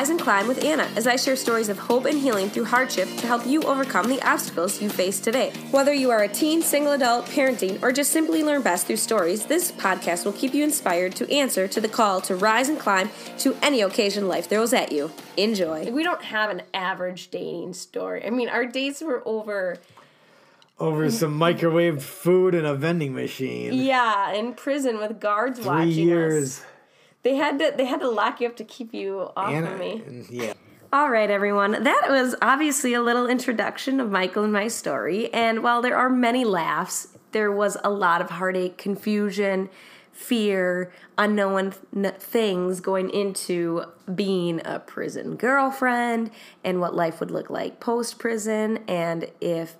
Rise and Climb with Anna as I share stories of hope and healing through hardship to help you overcome the obstacles you face today. Whether you are a teen, single adult, parenting, or just simply learn best through stories, this podcast will keep you inspired to answer to the call to rise and climb to any occasion life throws at you. Enjoy. We don't have an average dating story. I mean, our dates were over over some microwave food and a vending machine. Yeah, in prison with guards Three watching years. us. They had to they had to lock you up to keep you off And, of me. yeah. All right, everyone. That was obviously a little introduction of Michael and my story. And while there are many laughs, there was a lot of heartache, confusion, fear, unknown th- things going into being a prison girlfriend and what life would look like post prison and if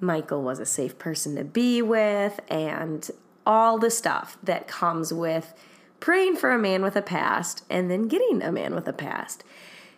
Michael was a safe person to be with and all the stuff that comes with praying for a man with a past and then getting a man with a past.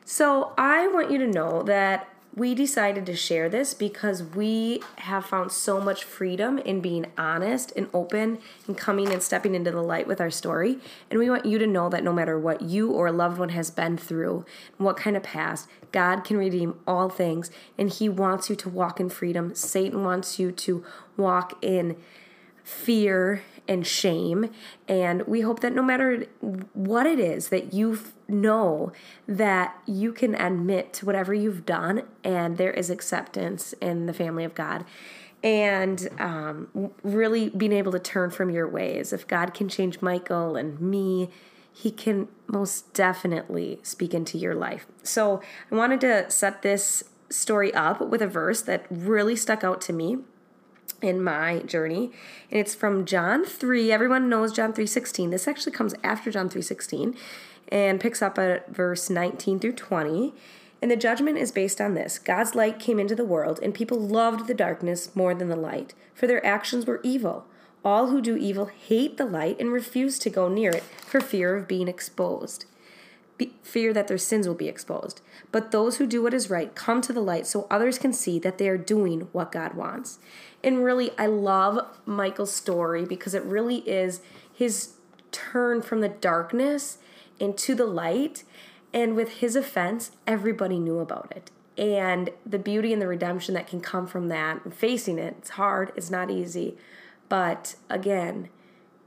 So I want you to know that we decided to share this because we have found so much freedom in being honest and open and coming and stepping into the light with our story. And we want you to know that no matter what you or a loved one has been through, what kind of past, God can redeem all things and He wants you to walk in freedom. Satan wants you to walk in fear and shame. And we hope that no matter what it is that you know that you can admit to whatever you've done and there is acceptance in the family of God. And um, really being able to turn from your ways. If God can change Michael and me, he can most definitely speak into your life. So I wanted to set this story up with a verse that really stuck out to me in my journey and it's from John 3 everyone knows John 3:16 this actually comes after John 3:16 and picks up at verse 19 through 20 and the judgment is based on this. God's light came into the world and people loved the darkness more than the light for their actions were evil. All who do evil hate the light and refuse to go near it for fear of being exposed be, fear that their sins will be exposed. But those who do what is right come to the light so others can see that they are doing what God wants. And really, I love Michael's story because it really is his turn from the darkness into the light. And with his offense, everybody knew about it. And the beauty and the redemption that can come from that, and facing it, it's hard, it's not easy. But again,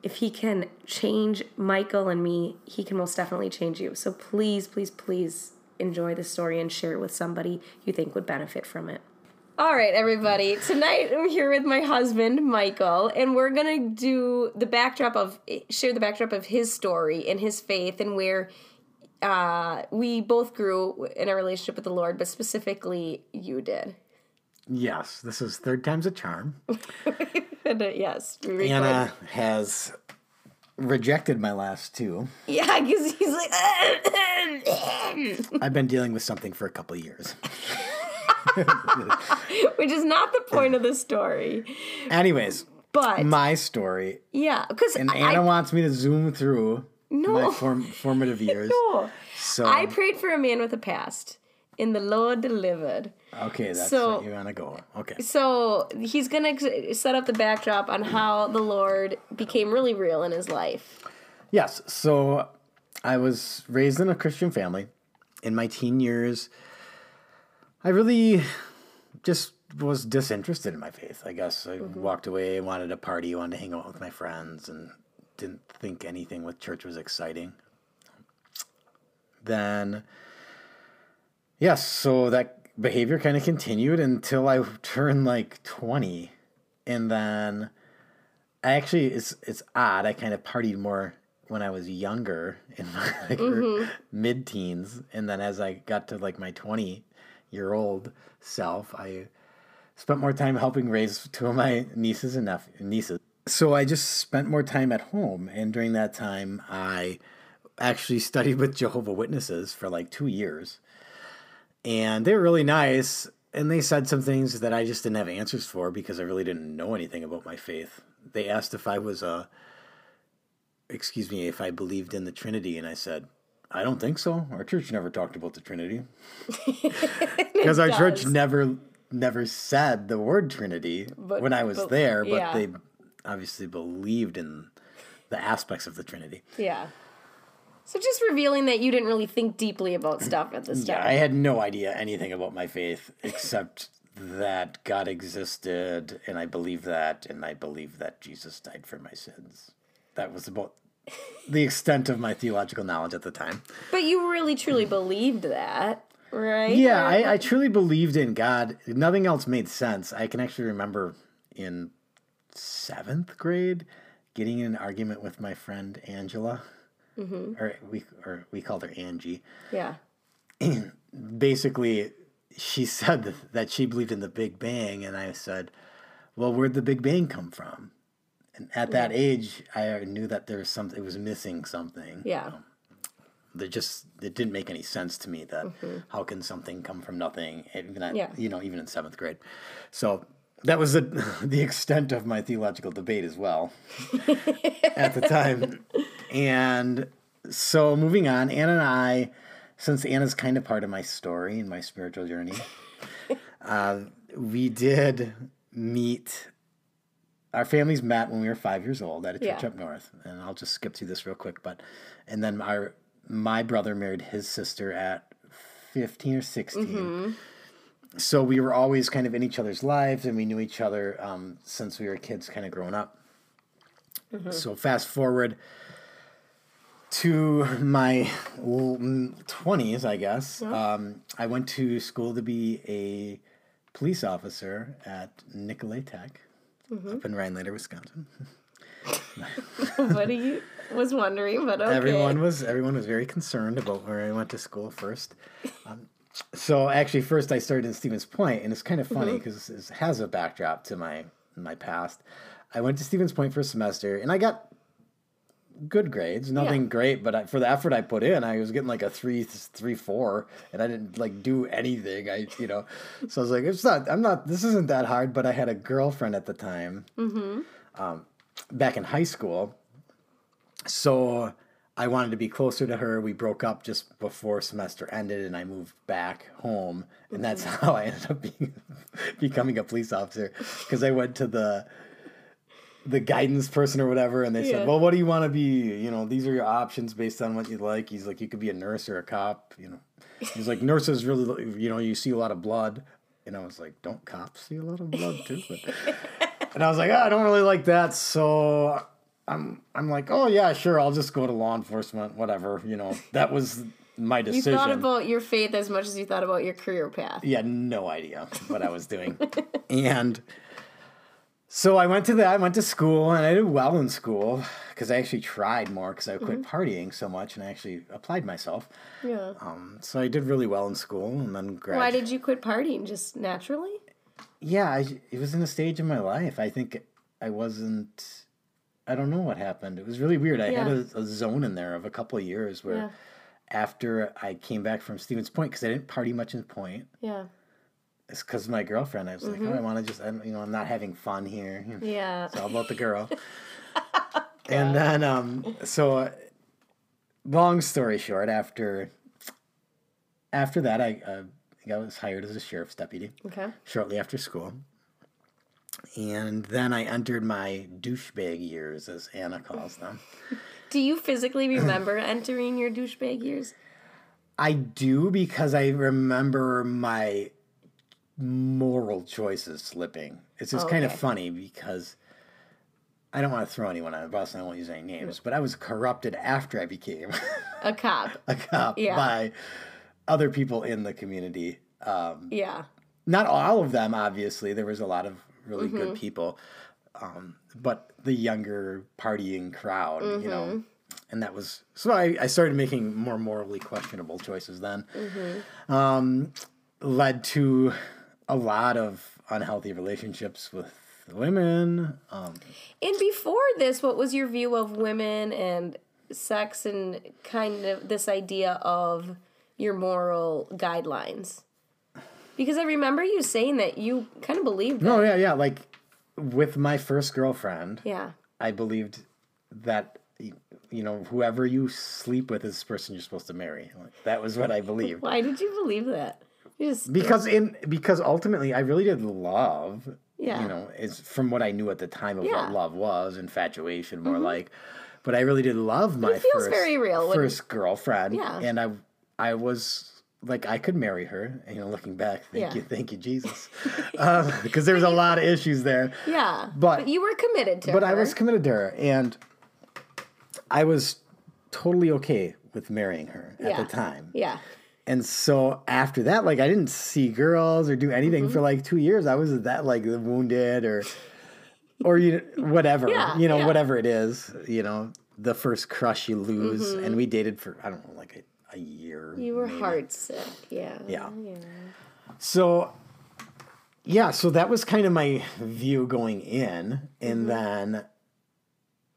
if he can change Michael and me, he can most definitely change you. So please, please, please enjoy the story and share it with somebody you think would benefit from it. All right, everybody. Tonight I'm here with my husband, Michael, and we're going to do the backdrop of share the backdrop of his story and his faith and where uh, we both grew in our relationship with the Lord, but specifically you did. Yes, this is third time's a charm. And, uh, yes. Anna has rejected my last two. Yeah, because he's like, I've been dealing with something for a couple of years. which is not the point of the story. Anyways, But my story, yeah, because and I, Anna wants me to zoom through No. my form, formative years. no, So I prayed for a man with a past, and the Lord delivered. okay, that's so- what you want to go. Okay, So he's gonna ex- set up the backdrop on how the Lord became really real in his life. yes. So I was raised in a Christian family. In my teen years, I really just was disinterested in my faith. I guess I mm-hmm. walked away, wanted to party, wanted to hang out with my friends, and didn't think anything with church was exciting. Then, yes, so that behavior kind of continued until I turned like 20. And then I actually, it's, it's odd. I kind of partied more when I was younger in my like, mm-hmm. mid teens. And then as I got to like my 20 year old self, I spent more time helping raise two of my nieces and nephew, nieces. So I just spent more time at home. And during that time, I actually studied with Jehovah Witnesses for like two years. And they were really nice. And they said some things that I just didn't have answers for because I really didn't know anything about my faith. They asked if I was a, excuse me, if I believed in the Trinity. And I said, I don't think so. Our church never talked about the Trinity. Because our church never never said the word Trinity But- when I was but- there, but yeah. they obviously believed in the aspects of the Trinity. Yeah. So just revealing that you didn't really think deeply about stuff at the start. I had no idea anything about my faith except that God existed and I believe that and I believe that Jesus died for my sins. That was about the extent of my theological knowledge at the time. But you really truly believed that, right? Yeah, I, I truly believed in God. Nothing else made sense. I can actually remember in seventh grade getting in an argument with my friend Angela. Mm-hmm. Or we or we called her Angie. yeah. basically she said that she believed in the Big Bang, and I said, "Well, where'd the Big Bang come from?" And at that age, I knew that there was something; it was missing something. Yeah. Um, that just it didn't make any sense to me. That mm-hmm. how can something come from nothing? Eh, even at, Yeah. you know, even in seventh grade. So that was the the extent of my theological debate as well at the time. And so moving on, Anna and I, since Anna's kind of part of my story and my spiritual journey, uh, we did meet. Our families met when we were five years old at a church Yeah. up north, and I'll just skip through this real quick. But and then our my brother married his sister at fifteen or 16 So we were always kind of in each other's lives, and we knew each other um, since we were kids, kind of growing up. So fast forward to my twenties, I guess. Um, I went to school to be a police officer at Nicolet Tech up in Rhinelander, Wisconsin. you was wondering, but okay. Everyone was everyone was very concerned about where I went to school first. Um, so actually, first I started in Stevens Point, and it's kind of funny because it has a backdrop to my my past. I went to Stevens Point for a semester, and I got good grades. Nothing Yeah. great, but I, for the effort I put in, I was getting like a three, three, four, and I didn't like do anything. I, you know, so I was like, it's not. I'm not. This isn't that hard. But I had a girlfriend at the time, um, back in high school, so I wanted to be closer to her. We broke up just before semester ended, and I moved back home, and that's how I ended up being becoming a police officer because I went to the the guidance person or whatever, and they Yeah. said, "Well, what do you want to be? You know, these are your options based on what you like." He's like, "You could be a nurse or a cop." You know, he's like, "Nurses really, you know, you see a lot of blood." And I was like, "Don't cops see a lot of blood too?" But, and I was like, oh, "I don't really like that," so I'm I'm like, "Oh yeah, sure, I'll just go to law enforcement, whatever." You know, that was my decision. You thought about your faith as much as you thought about your career path. Yeah, no idea what I was doing. and so I went to that. I went to school and I did well in school because I actually tried more because I quit partying so much and I actually applied myself. Yeah. Um, so I did really well in school and then graduated Why did you quit partying? Just naturally? yeah, I, it was in a stage in my life. I think I wasn't. I don't know what happened. It was really weird. I had a, a zone in there of a couple of years where. Yeah. After I came back from Stevens Point, because I didn't party much in Point, Yeah. It's because my girlfriend. I was Mm-hmm. like, oh, I want to just, I'm, you know, I'm not having fun here. Yeah. It's all about the girl. and then, um, so, uh, long story short, after, after that, I, uh, I was hired as a sheriff's deputy Okay. shortly after school. And then I entered my douchebag years, as Anna calls them. Do you physically remember entering your douchebag years? I do because I remember my moral choices slipping. It's just kind of funny because I don't want to throw anyone on the bus and I won't use any names, but I was corrupted after I became A cop. a cop Yeah. by other people in the community. Um, Yeah. not all of them, obviously. There was a lot of really Mm-hmm. good people, um, but the younger partying crowd, you Mm-hmm. know, and that was so. I, I started making more morally questionable choices then. Mm-hmm. Um, led to a lot of unhealthy relationships with women. Um, And before this, what was your view of women and sex and kind of this idea of your moral guidelines? Because I remember you saying that you kind of believed that. no, yeah, yeah. Like with my first girlfriend, Yeah. I believed that you know whoever you sleep with is the person you're supposed to marry. Like, that was what I believed. Why did you believe that? Just because in because ultimately I really did love. Yeah. You know, is from what I knew at the time of Yeah. what love was, infatuation more mm-hmm. like. but I really did love my feels first very real when- girlfriend. Yeah. and I I was like I could marry her. You know, looking back, thank Yeah. you, thank you, Jesus, um, because there was a lot of issues there. Yeah. But- you were committed to her. But her. I was committed to her, and I was totally okay with marrying her at Yeah. the time. Yeah. And so after that, like I didn't see girls or do anything Mm-hmm. for like two years. I was that like wounded or or you whatever Yeah, you know yeah. whatever it is you know the first crush you lose Mm-hmm. and we dated for I don't know like a, a year. You were maybe. heart sick. Yeah. Yeah. So yeah, so that was kind of my view going in, and Mm-hmm. then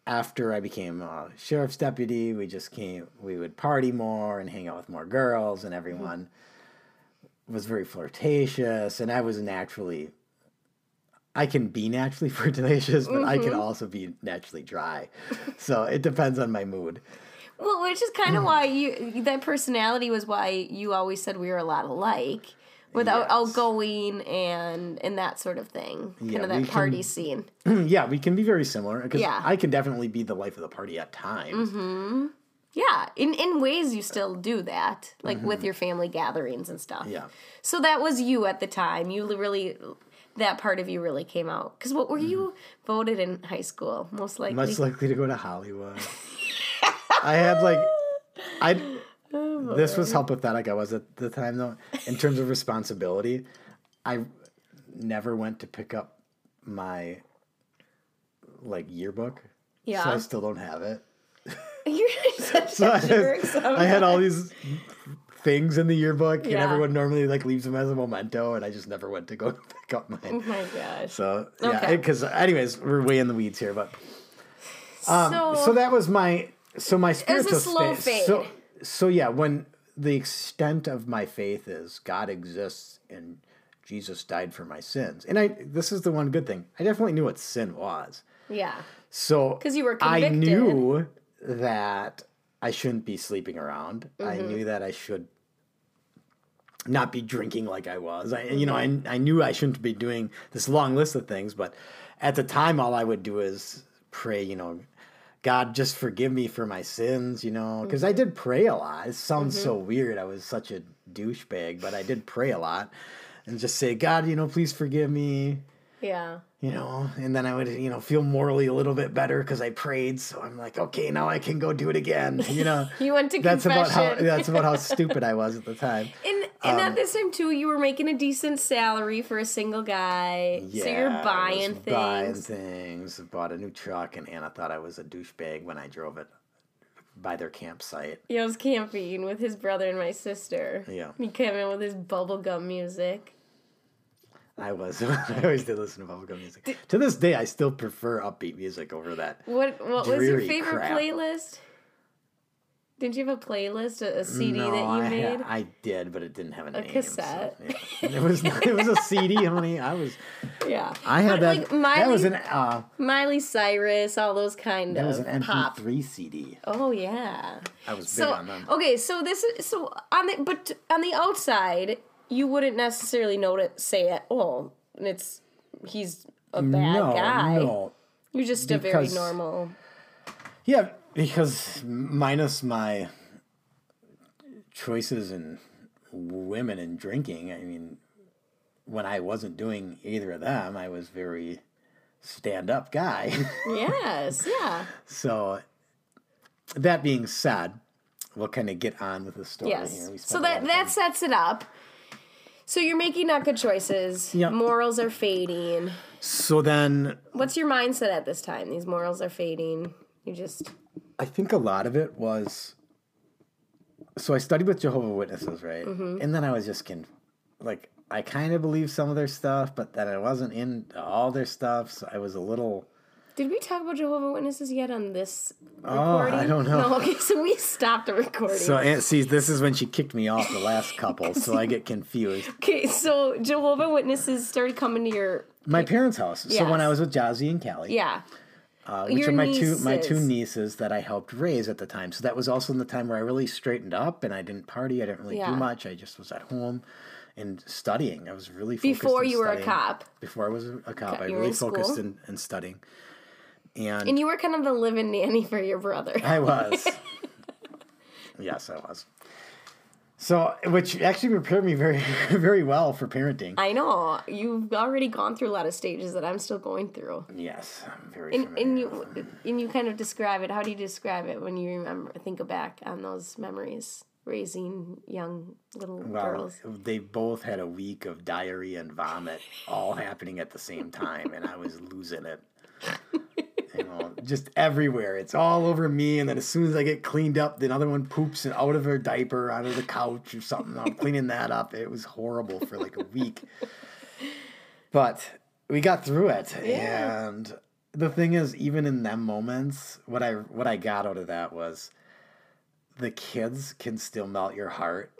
after I became a sheriff's deputy, we just came. We would party more and hang out with more girls, and mm-hmm. everyone was very flirtatious, and I was naturally. I can be naturally flirtatious, but I can mm-hmm. also be naturally dry. So it depends on my mood. Well, which is kind of why you that personality was why you always said we were a lot alike, without Yes. outgoing and and that sort of thing, kind of that party can- scene. yeah, we can be very similar because Yeah. I can definitely be the life of the party at times. Yeah, in in ways you still do that, like with your family gatherings and stuff. Mm-hmm. Yeah. So that was you at the time. You really that part of you really came out. Because what were you voted in high school? Most likely. Mm-hmm. Likely to go to Hollywood. I had like, I. this was how pathetic I was at the time, though. In terms of responsibility, I never went to pick up my like yearbook. Yeah. So Yeah. I still don't have it. You're such So a I, jerk. had, I had all these things in the yearbook, and everyone normally like leaves them as a memento, and I just never went to go pick up mine. Oh my gosh. So yeah, Okay. because anyways, we're way in the weeds here, but um, so, so that was my so my spiritual slow state. fade. So so yeah, when the extent of my faith is God exists and Jesus died for my sins, and I this is the one good thing. I definitely knew what sin was. yeah. So because you were convicted. I knew that I shouldn't be sleeping around. I Mm-hmm. knew that I should not be drinking like I was. I, you know, I, I knew I shouldn't be doing this long list of things, but at the time, all I would do is pray, you know, God, just forgive me for my sins, you know, because I mm-hmm. did pray a lot. It sounds so mm-hmm. weird. I was such a douchebag, but I did pray a lot and just say, God, you know, please forgive me Yeah. you know, and then I would, you know, feel morally a little bit better because I prayed. So I'm like, okay, now I can go do it again. You know, You went to that's about how confession. that's about how stupid I was at the time. And and Um, at this time too, you were making a decent salary for a single guy. so you're buying things. buying things. Bought a new truck, and Anna thought I was a douchebag when I drove it by their campsite. He was camping with his brother and my sister. Yeah. He came in with his bubblegum music. I was. I always did listen to bubblegum music. to this day, I still prefer upbeat music over that. What what was your favorite crap. playlist? Didn't you have a playlist, a, a CD no, that you I, made? ha- I did, but it didn't have a, name. so, cassette. yeah. It was. It was a CD, honey. I was. yeah. I had But, that. like Miley, that was an. Uh, Miley Cyrus, all those kind of. that was an. MP3 CD. Oh yeah. I was big So on them. okay, so this is so on the but on the outside, you wouldn't necessarily notice say it. Oh, it's he's a bad no, guy. no. You're just a very normal. Yeah, because minus my choices in women and drinking, I mean, when I wasn't doing either of them, I was very stand up guy. Yes, yeah. so, that being said, we'll kind of get on with the story Yes. here. So spent a lot that that sets it up. So you're making not good choices. Yep. Morals are fading. So then What's your mindset at this time? These morals are fading. You just I think a lot of it was. So I studied with Jehovah Witnesses, right? Mm-hmm. And then I was just can, like, I kind of believed some of their stuff, but then I wasn't in all their stuff, so I was a little. did we talk about Jehovah Witnesses yet on this Oh. I don't know. No, okay, so we stopped the recording. So and see, this is when she kicked me off the last couple, so I get confused. Okay, so Jehovah Witnesses started coming to your My parents' house. So when I was with Jazzy and Callie, yeah. Uh, which your are my two my two nieces. nieces that I helped raise at the time. So that was also in the time where I really straightened up and I didn't party. I didn't really Yeah. do much. I just was at home and studying. I was really focused Before you were a cop. Before I was a cop, I you were really in focused in, in studying. And, And you were kind of the living nanny for your brother. I was. yes, I was. So, which actually prepared me very, very well for parenting. I know you've already gone through a lot of stages that I'm still going through. yes, I'm very And, and you and you kind of describe it. How do you describe it when you remember think back on those memories raising young little well, girls? they both had a week of diarrhea and vomit all happening at the same time, and I was losing it. You know, just everywhere. It's all over me, and then as soon as I get cleaned up, the other one poops and out of her diaper out of the couch or something. I'm cleaning that up. It was horrible for like a week. But we got through it, Yeah. and the thing is, even in them moments, what I what I got out of that was the kids can still melt your heart,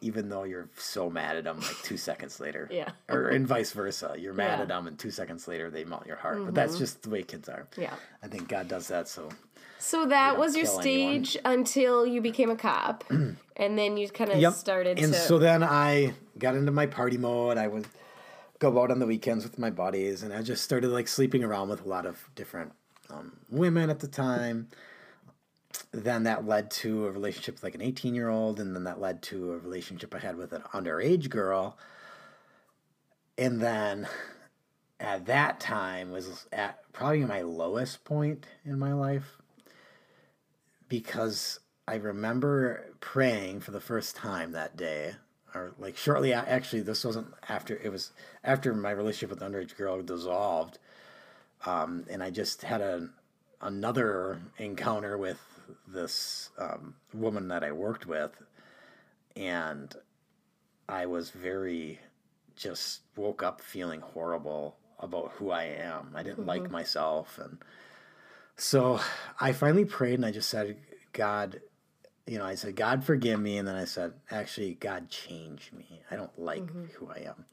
even though you're so mad at them like two seconds later. Yeah. Or and vice versa. You're mad Yeah. Mm-hmm. at them, and two seconds later they melt your heart. But that's just the way kids are. Yeah. I think God does that. So So that was your kill anyone. stage until you became a cop, and then you kind of Yep. started and to. so then I got into my party mode. I would go out on the weekends with my buddies, and I just started like sleeping around with a lot of different um, women at the time. Then that led to a relationship with like an 18 year old, and then that led to a relationship I had with an underage girl. And then at that time was at probably my lowest point in my life because I remember praying for the first time that day, or like shortly. Actually, this wasn't after. It was after my relationship with the underage girl dissolved, um, and I just had a another encounter with this um, woman that I worked with, and I was very just woke up feeling horrible about who I am. I didn't like myself and so I finally prayed and I just said, God, you know, I said, God, forgive me. And then I said, actually, God, change me. I don't like who I am.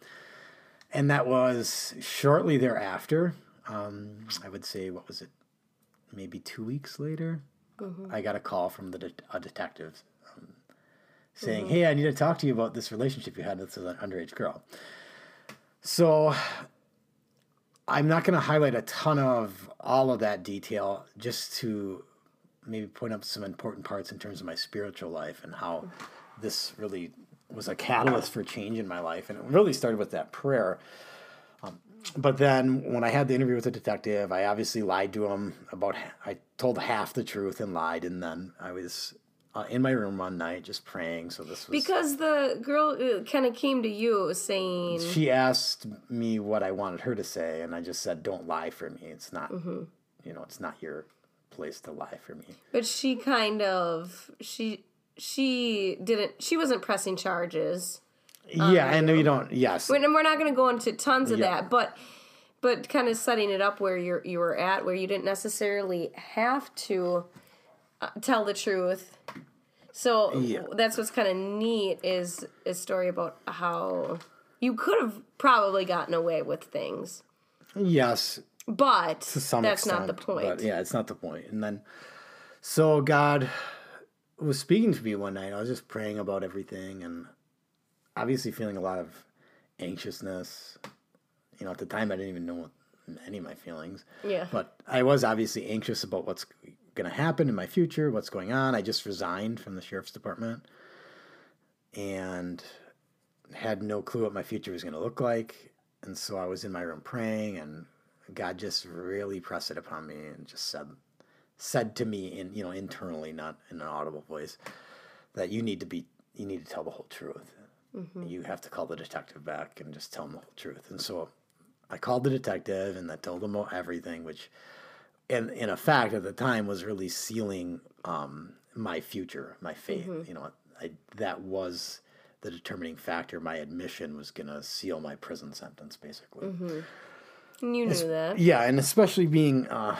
And that was shortly thereafter. Um, I would say, what was it? Maybe two weeks later, I got a call from the det- a detective um, saying, Hey, I need to talk to you about this relationship you had with an underage girl. So I'm not going to highlight a ton of all of that detail, just to maybe point up some important parts in terms of my spiritual life and how this really was a catalyst for change in my life. And it really started with that prayer. But then when I had the interview with the detective, I obviously lied to him about, I told half the truth and lied. And then I was uh, in my room one night just praying. So this was. because the girl uh, kind of came to you saying, she asked me what I wanted her to say, and I just said, "Don't lie for me. It's not, you know, it's not your place to lie for me." but she kind of she she didn't she wasn't pressing charges. Yeah, I know you don't. Yes, And we're not going to go into tons of Yeah. that, but but kind of setting it up where you're you were at, where you didn't necessarily have to uh, tell the truth. So Yeah. that's what's kind of neat is a story about how you could have probably gotten away with things, yes, but that's extent. not the point. But yeah, it's not the point. And then, so God was speaking to me one night. I was just praying about everything, and obviously feeling a lot of anxiousness. You know, at the time, I didn't even know any of my feelings. Yeah. But I was obviously anxious about what's going to happen in my future, what's going on. I just resigned from the sheriff's department and had no clue what my future was going to look like. And so I was in my room praying, and God just really pressed it upon me and just said, said to me in you know internally, not in an audible voice, that you need to be you need to tell the whole truth. You have to call the detective back and just tell him the whole truth. And so I called the detective and I told him everything, which, in in a fact, at the time was really sealing um, my future, my fate. You know, I, that was the determining factor. My admission was going to seal my prison sentence, basically. And you knew that. Yeah, and especially being uh,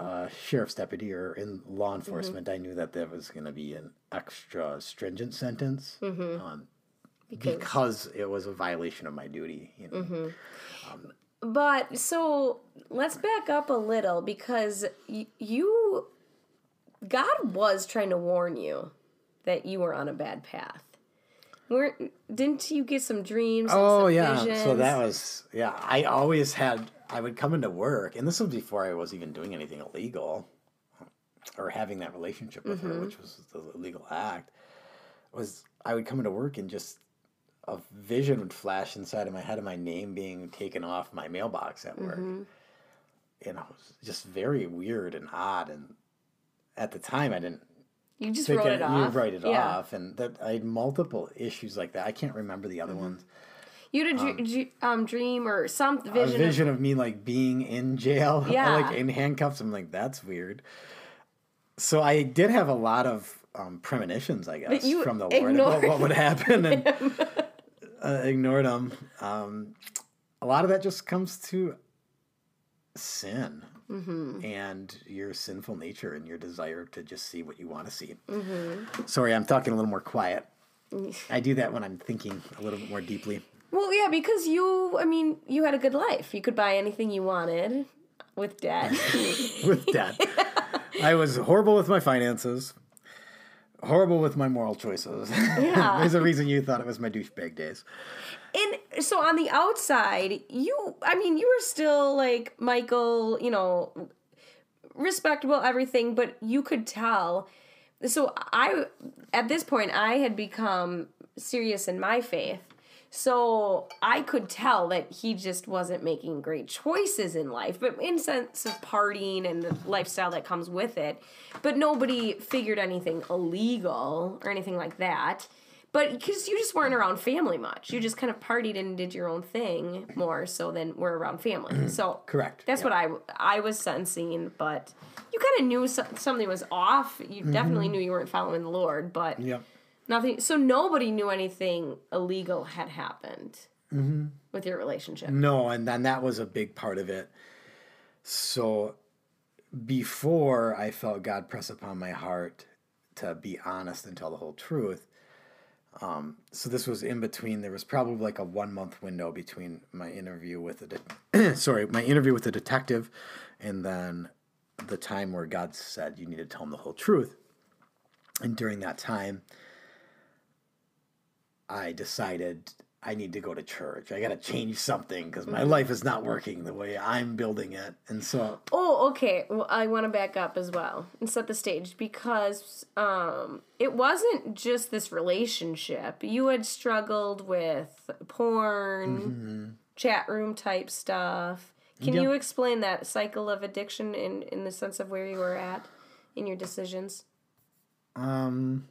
a sheriff's deputy or in law enforcement, I knew that that was going to be an extra stringent sentence um, Because- because it was a violation of my duty. You know? Mm-hmm. Um, but so let's back up a little because y- you, God was trying to warn you that you were on a bad path. Were didn't you get some dreams? Oh some yeah, so that was yeah. I always had I would come into work, and this was before I was even doing anything illegal or having that relationship with her, mm-hmm. which was the illegal act. Was I would come into work and just a vision would flash inside of my head of my name being taken off my mailbox at work. And it was just very weird and odd. And at the time, I didn't You just wrote I- it you write it yeah. off. And that I had multiple issues like that. I can't remember the other ones. You had a dr- dr- um, dream or some a vision. vision of me like being in jail, Yeah. like in handcuffs. I'm like, that's weird. So I did have a lot of um, premonitions, I guess, from the Lord about what would happen, and uh, ignored them. Um, a lot of that just comes to sin Mm-hmm. and your sinful nature and your desire to just see what you want to see. Mm-hmm. Sorry, I'm talking a little more quiet. I do that when I'm thinking a little bit more deeply. Well, yeah, because you, I mean, you had a good life. You could buy anything you wanted with debt. with debt. I was horrible with my finances, horrible with my moral choices. Yeah. There's a reason you thought it was my douchebag days. and so on the outside, you, I mean, you were still like Michael, you know, respectable, everything, but you could tell. So I, at this point, I had become serious in my faith. So I could tell that he just wasn't making great choices in life, but in sense of partying and the lifestyle that comes with it. But nobody figured anything illegal or anything like that. But because you just weren't around family much, you just kind of partied and did your own thing more so than we're around family. Mm-hmm. So Correct. That's what I I was sensing, but you kind of knew something was off. You mm-hmm. definitely knew you weren't following the Lord, but Yep. Nothing. So nobody knew anything illegal had happened with your relationship. No, and then that was a big part of it. So before I felt God press upon my heart to be honest and tell the whole truth. Um, so this was in between. There was probably like a one month window between my interview with the de- sorry my interview with the detective, and then the time where God said you need to tell him the whole truth. And during that time, I decided I need to go to church. I got to change something because my life is not working the way I'm building it. And so, Oh, okay. Well, I want to back up as well and set the stage because um, it wasn't just this relationship. You had struggled with porn, chat room type stuff. Can Yeah. you explain that cycle of addiction in, in the sense of where you were at in your decisions? um,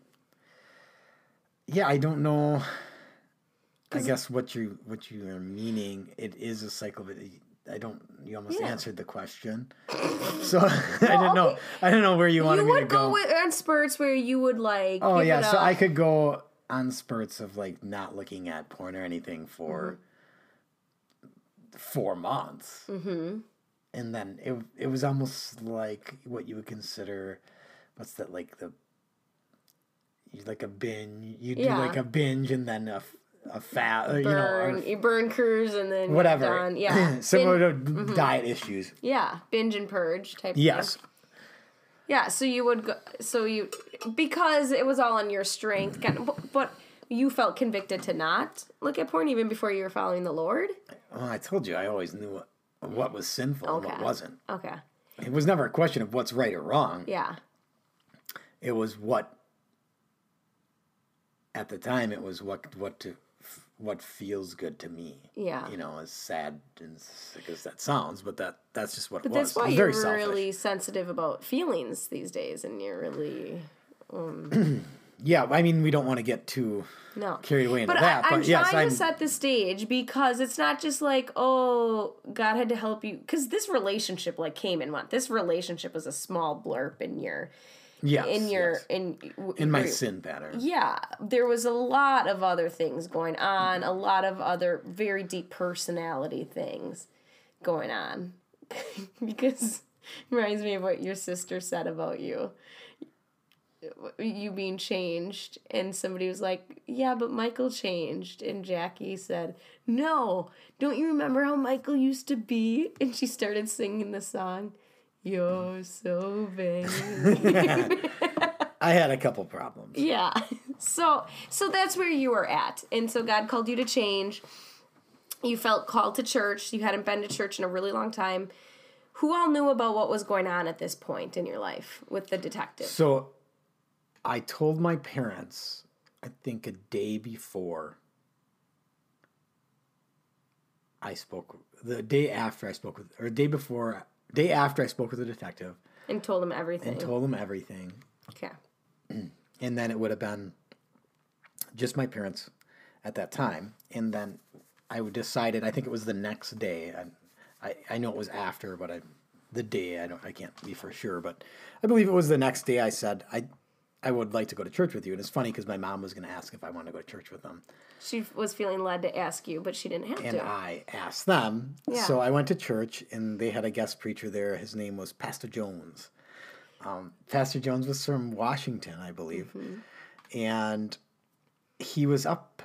yeah, I don't know. I guess what you what you are meaning. It is a cycle, but I don't. You almost Yeah. answered the question, so I didn't know. okay. I didn't know where you wanted you me to go, You would go. with, on spurts where you would like. oh yeah, so. I could go on spurts of like not looking at porn or anything for four months, mm-hmm. and then it it was almost like what you would consider, what's that like the, like a binge. You do Yeah. like a binge and then a, a fat, or, you know, burn, or you burn cruise and then whatever. done. Yeah, Similar Bin- to mm-hmm. diet issues. yeah, binge and purge type. thing. Yes. Yeah, so you would go, so you because it was all on your strength, kind of, but, but you felt convicted to not look at porn even before you were following the Lord. Well, I told you I always knew what, what was sinful and what wasn't. Okay, It was never a question of what's right or wrong. yeah, It was what at the time it was what what to what feels good to me. Yeah. You know, as sad and sick as that sounds, but that that's just what but it was. that's why was you're selfish. really sensitive about feelings these days, and you're really um, Yeah, I mean we don't want to get too no carried away into But that, I, I'm yes, trying I'm to set the stage because it's not just like, oh, God had to help you. Because this relationship like came and went. This relationship was a small blurb in your yes, in your yes. in in my your- sin pattern. yeah, there was a lot of other things going on, a lot of other very deep personality things going on. because it reminds me of what your sister said about you. You being changed, and somebody was like, Yeah, but Michael changed. And Jackie said, No, don't you remember how Michael used to be? And she started singing the song, You're so vain. I had a couple problems. Yeah. So so that's where you were at. And so God called you to change. You felt called to church. You hadn't been to church in a really long time. Who all knew about what was going on at this point in your life with the detective? So I told my parents, I think a day before I spoke, the day after I spoke with, or the day before, day after I spoke with the detective And told him everything. and told them everything. okay. And then it would have been just my parents at that time. And then I decided, I think it was the next day. I, I, I know it was after, but I, the day, I don't, I can't be for sure, but I believe it was the next day I said, I, I would like to go to church with you. And it's funny because my mom was going to ask if I wanted to go to church with them. She was feeling led to ask you, but she didn't have And to. I asked them. Yeah. So I went to church and they had a guest preacher there. His name was Pastor Jones. Um, Pastor Jones was from Washington, I believe. Mm-hmm. And he was up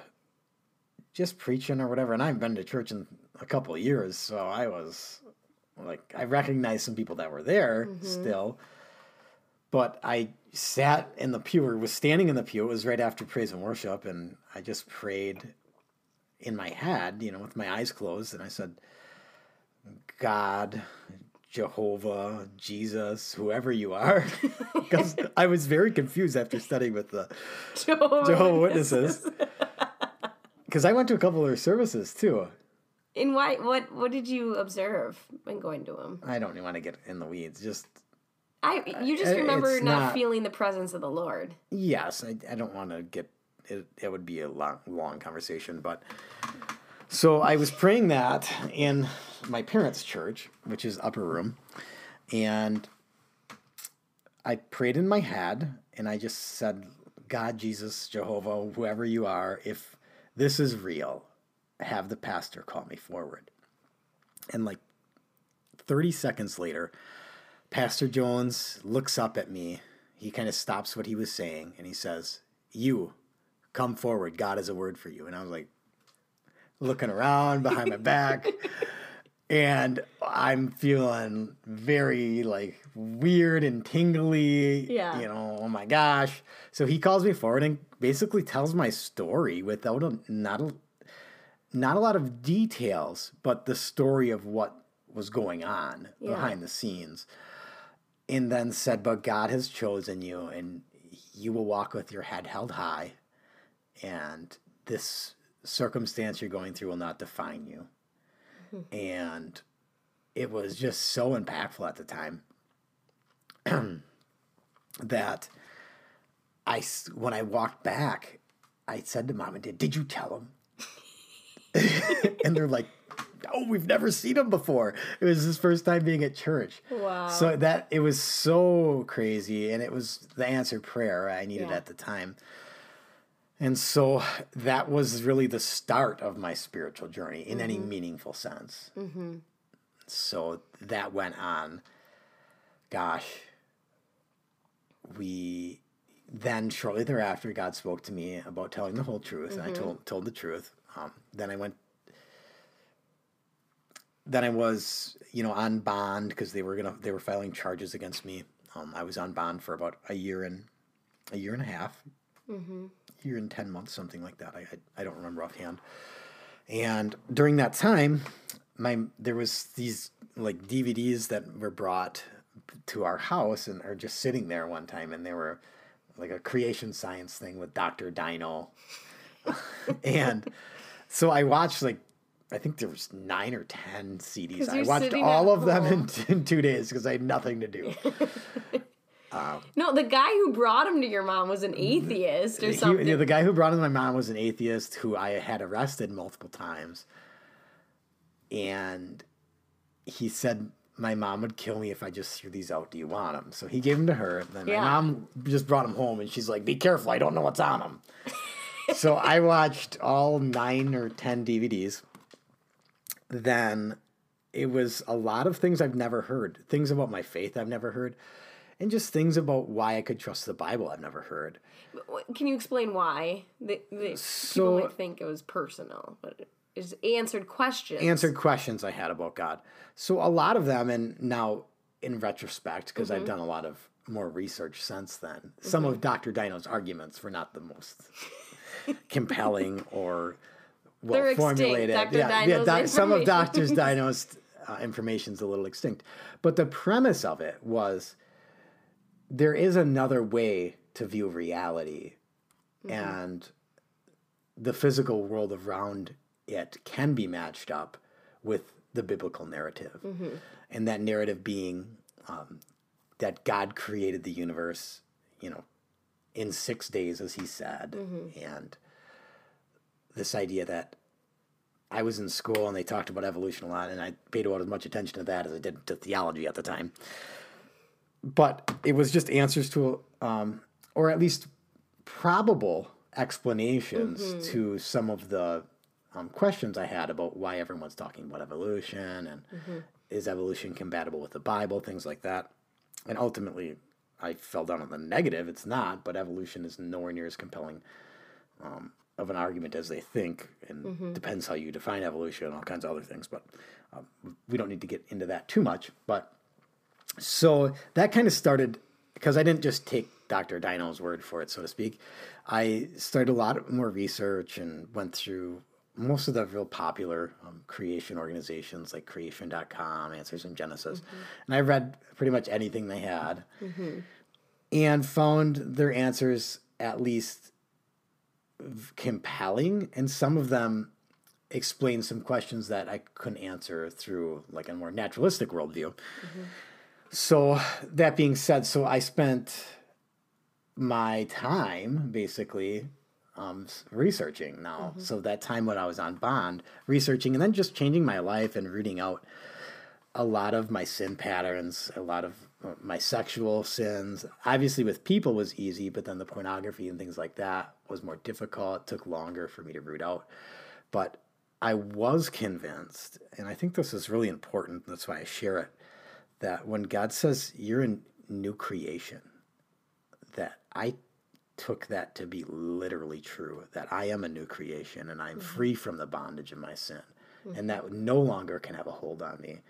just preaching or whatever. And I haven't been to church in a couple of years. So I was like, I recognized some people that were there Mm-hmm. still. But I sat in the pew or was standing in the pew. It was right after praise and worship. And I just prayed in my head, you know, with my eyes closed, and I said, God, Jehovah, Jesus, whoever you are. Because I was very confused after studying with the Jehovah Witnesses. Because I went to a couple of their services too. And why? What? What did you observe when going to them? I don't even want to get in the weeds. Just, I. You just Uh, remember not, not- feeling the presence of the Lord. yes, I, I don't want to get, it, it would be a long, long conversation. But so I was praying that in my parents' church, which is upper room. And I prayed in my head and I just said, God, Jesus, Jehovah, whoever you are, if this is real, have the pastor call me forward. And like 30 seconds later, Pastor Jones looks up at me. He kind of stops what he was saying and he says, You come forward. God has a word for you. And I was like, looking around behind my back. And I'm feeling very like weird and tingly. Yeah. You know, oh my gosh. So he calls me forward and basically tells my story without a not a not a lot of details, but the story of what was going on Yeah. behind the scenes. And then said, But God has chosen you and you will walk with your head held high, and this circumstance you're going through will not define you hmm. and it was just so impactful at the time that I when I walked back, I said to mom and dad, "Did you tell him?" and they're like, "Oh, we've never seen him before. It was his first time being at church." Wow. So that it was so crazy, and it was the answered prayer I needed Yeah. at the time. And so that was really the start of my spiritual journey in any meaningful sense. Mm-hmm. So that went on. Gosh, we then shortly thereafter, God spoke to me about telling the whole truth, and I told told the truth. Um, then I went. Then I was, you know, on bond because they were gonna they were filing charges against me. Um, I was on bond for about a year and a year and a half, year and 10 months, something like that. I, I, I don't remember offhand. And during that time, my there was these like DVDs that were brought to our house and are just sitting there one time, and they were like a creation science thing with Dr. Dino. and so I watched like I think there was nine or ten CDs. I watched all of them in, in two days because I had nothing to do. Uh, no, the guy who brought him to your mom was an atheist or He- something. the guy who brought in my mom was an atheist who I had arrested multiple times. And he said my mom would kill me if I just threw these out. Do you want them? So he gave them to her. And then Yeah. my mom just brought them home and she's like, be careful. I don't know what's on them. so I watched all nine or 10 DVDs. Then it was a lot of things I've never heard, things about my faith I've never heard, and just things about why I could trust the Bible I've never heard. Can you explain why? The, the, So- people might think it was personal, but it's answered questions. answered questions I had about God. So a lot of them, and now in retrospect, because I've mm-hmm. done a lot of more research since then, some mm-hmm. of Dr. Dino's arguments were not the most compelling or well They're extinct. formulated. Dr. Yeah, yeah. Doc- some of information. Doctor Dino's uh, information's a little extinct, but the premise of it was there is another way to view reality, Mm-hmm. and the physical world around it can be matched up with the biblical narrative, Mm-hmm. and that narrative being um, that God created the universe, you know, in six days, as He said, Mm-hmm. and this idea that I was in school and they talked about evolution a lot, and I paid about as much attention to that as I did to theology at the time. But it was just answers to, um, or at least probable explanations to some of the um, questions I had about why everyone's talking about evolution and is evolution compatible with the Bible, things like that. And ultimately, I fell down on the negative. It's not, but evolution is nowhere near as compelling of an argument as they think, and depends how you define evolution and all kinds of other things. But um, we don't need to get into that too much. But so that kind of started because I didn't just take Dr. Dino's word for it, so to speak. I started a lot more research and went through most of the real popular um, creation organizations like creation.com, Answers in Genesis. And I read pretty much anything they had and found their answers at least compelling and some of them explain some questions that I couldn't answer through like a more naturalistic worldview. So that being said, so I spent my time basically um, researching now. So that time when I was on bond, researching and then just changing my life and rooting out a lot of my sin patterns, a lot of uh, my sexual sins. Obviously, with people was easy, but then the pornography and things like that was more difficult. It took longer for me to root out. But I was convinced, and I think this is really important. That's why I share it. That when God says you're a new creation, that I took that to be literally true. That I am a new creation, and I'm free from the bondage of my sin, and that no longer can have a hold on me.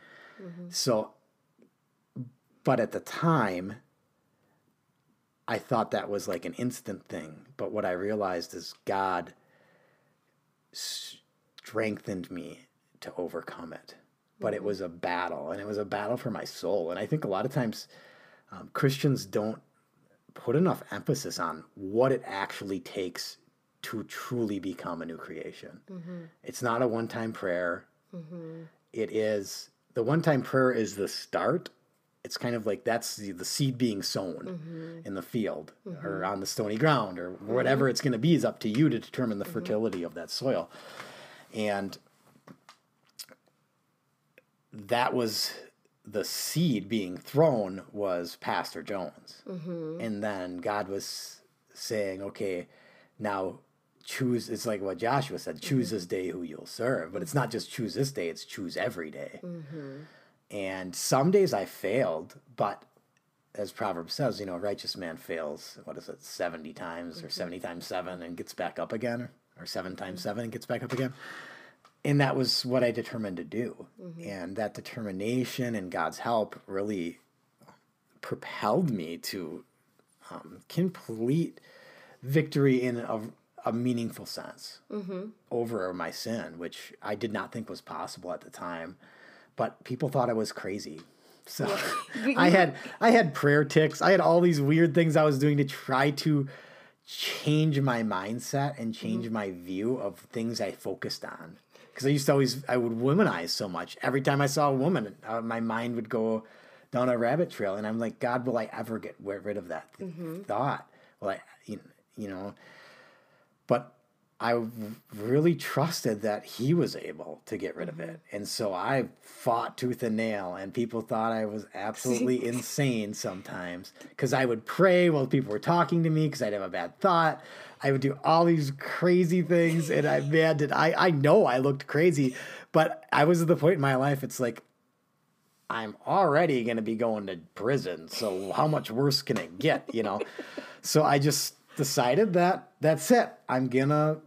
Mm-hmm. So, but at the time, I thought that was like an instant thing. But what I realized is God strengthened me to overcome it. But it mm-hmm. was a battle, and it was a battle for my soul. And I think a lot of times um, Christians don't put enough emphasis on what it actually takes to truly become a new creation. Mm-hmm. It's not a one time prayer. It is the one time prayer is the start. It's kind of like that's the, the seed being sown mm-hmm. in the field or mm-hmm. on the stony ground or whatever mm-hmm. it's going to be is up to you to determine the fertility of that soil. And that was the seed being thrown was Pastor Jones. And then God was saying, okay, now choose. It's like what Joshua said mm-hmm. choose this day who you'll serve. But it's not just choose this day, it's choose every day. Mm-hmm. And some days I failed, but as Proverbs says, you know, a righteous man fails, what is it, 70 times or mm-hmm. 70 times seven and gets back up again, or seven times seven and gets back up again and that was what I determined to do. And that determination and God's help really propelled me to um, complete victory in a, a meaningful sense mm-hmm. over my sin, which I did not think was possible at the time. But people thought I was crazy. So I had I had prayer ticks. I had all these weird things I was doing to try to change my mindset and change mm-hmm. my view of things I focused on. Because I used to always I would womanize so much. Every time I saw a woman, uh, my mind would go down a rabbit trail, and I'm like, God, will I ever get rid of that th- mm-hmm. thought? Well, I you, you know, but I really trusted that he was able to get rid of mm-hmm. it. And so I fought tooth and nail, and people thought I was absolutely insane sometimes because I would pray while people were talking to me because I'd have a bad thought. I would do all these crazy things, and I, man, did I, I know I looked crazy, but I was at the point in my life, it's like, I'm already going to be going to prison. So how much worse can it get, you know? so I just decided that that's it. I'm gonna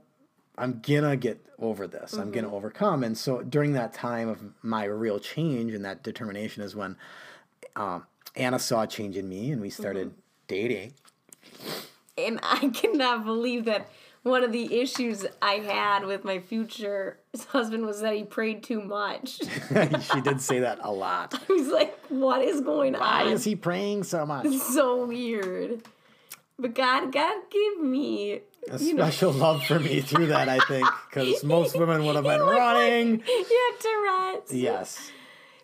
I'm gonna get over this. I'm gonna overcome. And so during that time of my real change and that determination is when um, Anna saw a change in me and we started dating. And I cannot believe that one of the issues I had with my future husband was that he prayed too much. she did say that a lot. I was like, what is going Why on? is he praying so much? It's so weird. But God, God gave me A you know, special love for me through that, I think, because most women would have been look like- running. you have Tourette's. Yes.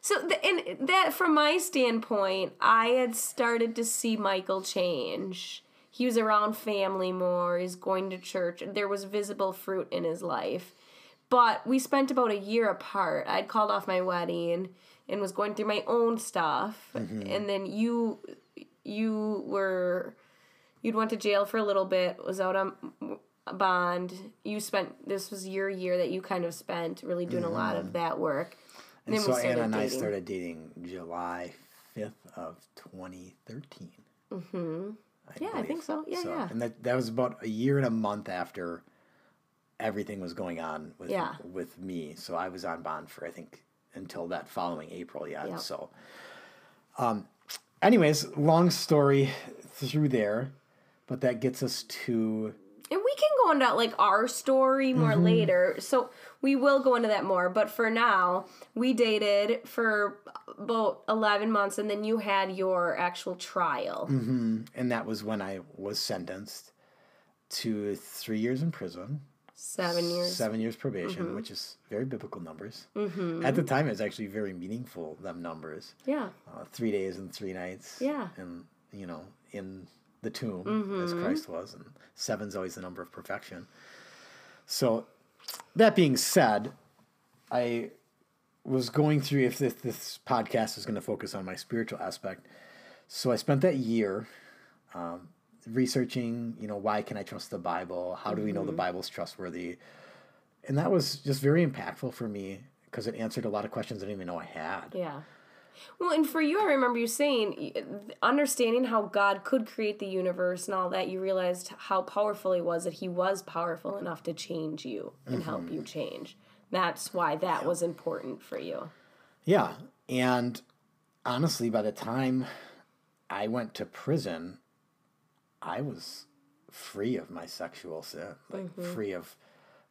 So, the, and that, from my standpoint, I had started to see Michael change. He was around family more. He's going to church. There was visible fruit in his life. But we spent about a year apart. I'd called off my wedding and was going through my own stuff. Mm-hmm. And then you, you were, you'd went to jail for a little bit. Was out on a bond. You spent this was your year that you kind of spent really doing a lot of that work. And then so Anna and I dating. started dating July 5th of 2013. Mm-hmm. Yeah, I think so. Yeah, yeah. And that, that was about a year and a month after everything was going on with Yeah. with me. So I was on bond for I think until that following April. Yeah. Yeah. So, um, anyways, long story through there, but that gets us to And we can go into like our story more Mm-hmm. later. So we will go into that more. But for now, we dated for about 11 months and then you had your actual trial. Mm-hmm. and that was when I was sentenced to three years in prison. Seven years. Mm-hmm. Seven years probation, which is very biblical numbers. Mm-hmm. At the time, it was actually very meaningful, them numbers. Yeah. Uh, three days and three nights. Yeah. And, you know, in the tomb, Mm-hmm. as Christ was. And seven's always the number of perfection. So, that being said, I was going through, if this, this podcast is going to focus on my spiritual aspect. So, I spent that year um, researching, you know, why can I trust the Bible? How do we know the Bible's trustworthy? And that was just very impactful for me because it answered a lot of questions I didn't even know I had. Yeah. Well, and for you, I remember you saying, understanding how God could create the universe and all that, you realized how powerful He was, that He was powerful enough to change you and help mm-hmm. you change. That's why that was important for you. Yeah. And honestly, by the time I went to prison, I was free of my sexual sin, like mm-hmm. free of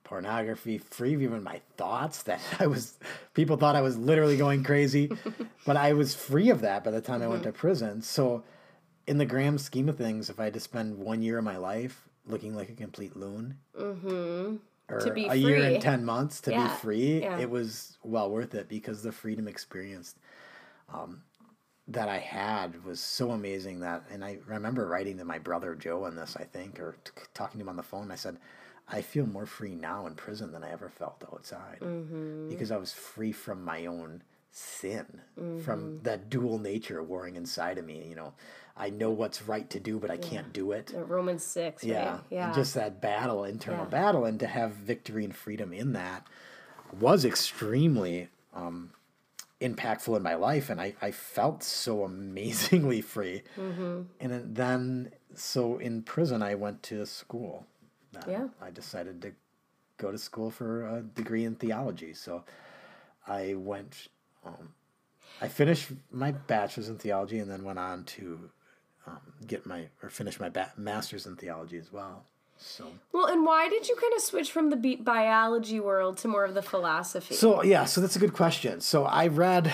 pornography, free of even my thoughts that I was, people thought I was literally going crazy, but I was free of that by the time I went to prison. So, in the grand scheme of things, if I had to spend one year of my life looking like a complete loon, or To be a year and 10 months to Yeah, be free, yeah. it was well worth it because the freedom experienced um, that I had was so amazing that, and I remember writing to my brother Joe on this, I think, or t- talking to him on the phone. I said, I feel more free now in prison than I ever felt outside Mm-hmm. because I was free from my own sin, Mm-hmm. from that dual nature warring inside of me. You know, I know what's right to do, but I can't do it. Romans 6, Yeah, right? Yeah. just that battle, internal Yeah. battle, and to have victory and freedom in that was extremely um, impactful in my life, and I, I felt so amazingly free. Mm-hmm. And then, so in prison, I went to school. Uh, Yeah. I decided to go to school for a degree in theology. So I went. Um, I finished my bachelor's in theology, and then went on to um, get my or finish my ba- master's in theology as well. So. well, and why did you kind of switch from the bi- biology world to more of the philosophy? So yeah, so that's a good question. So I read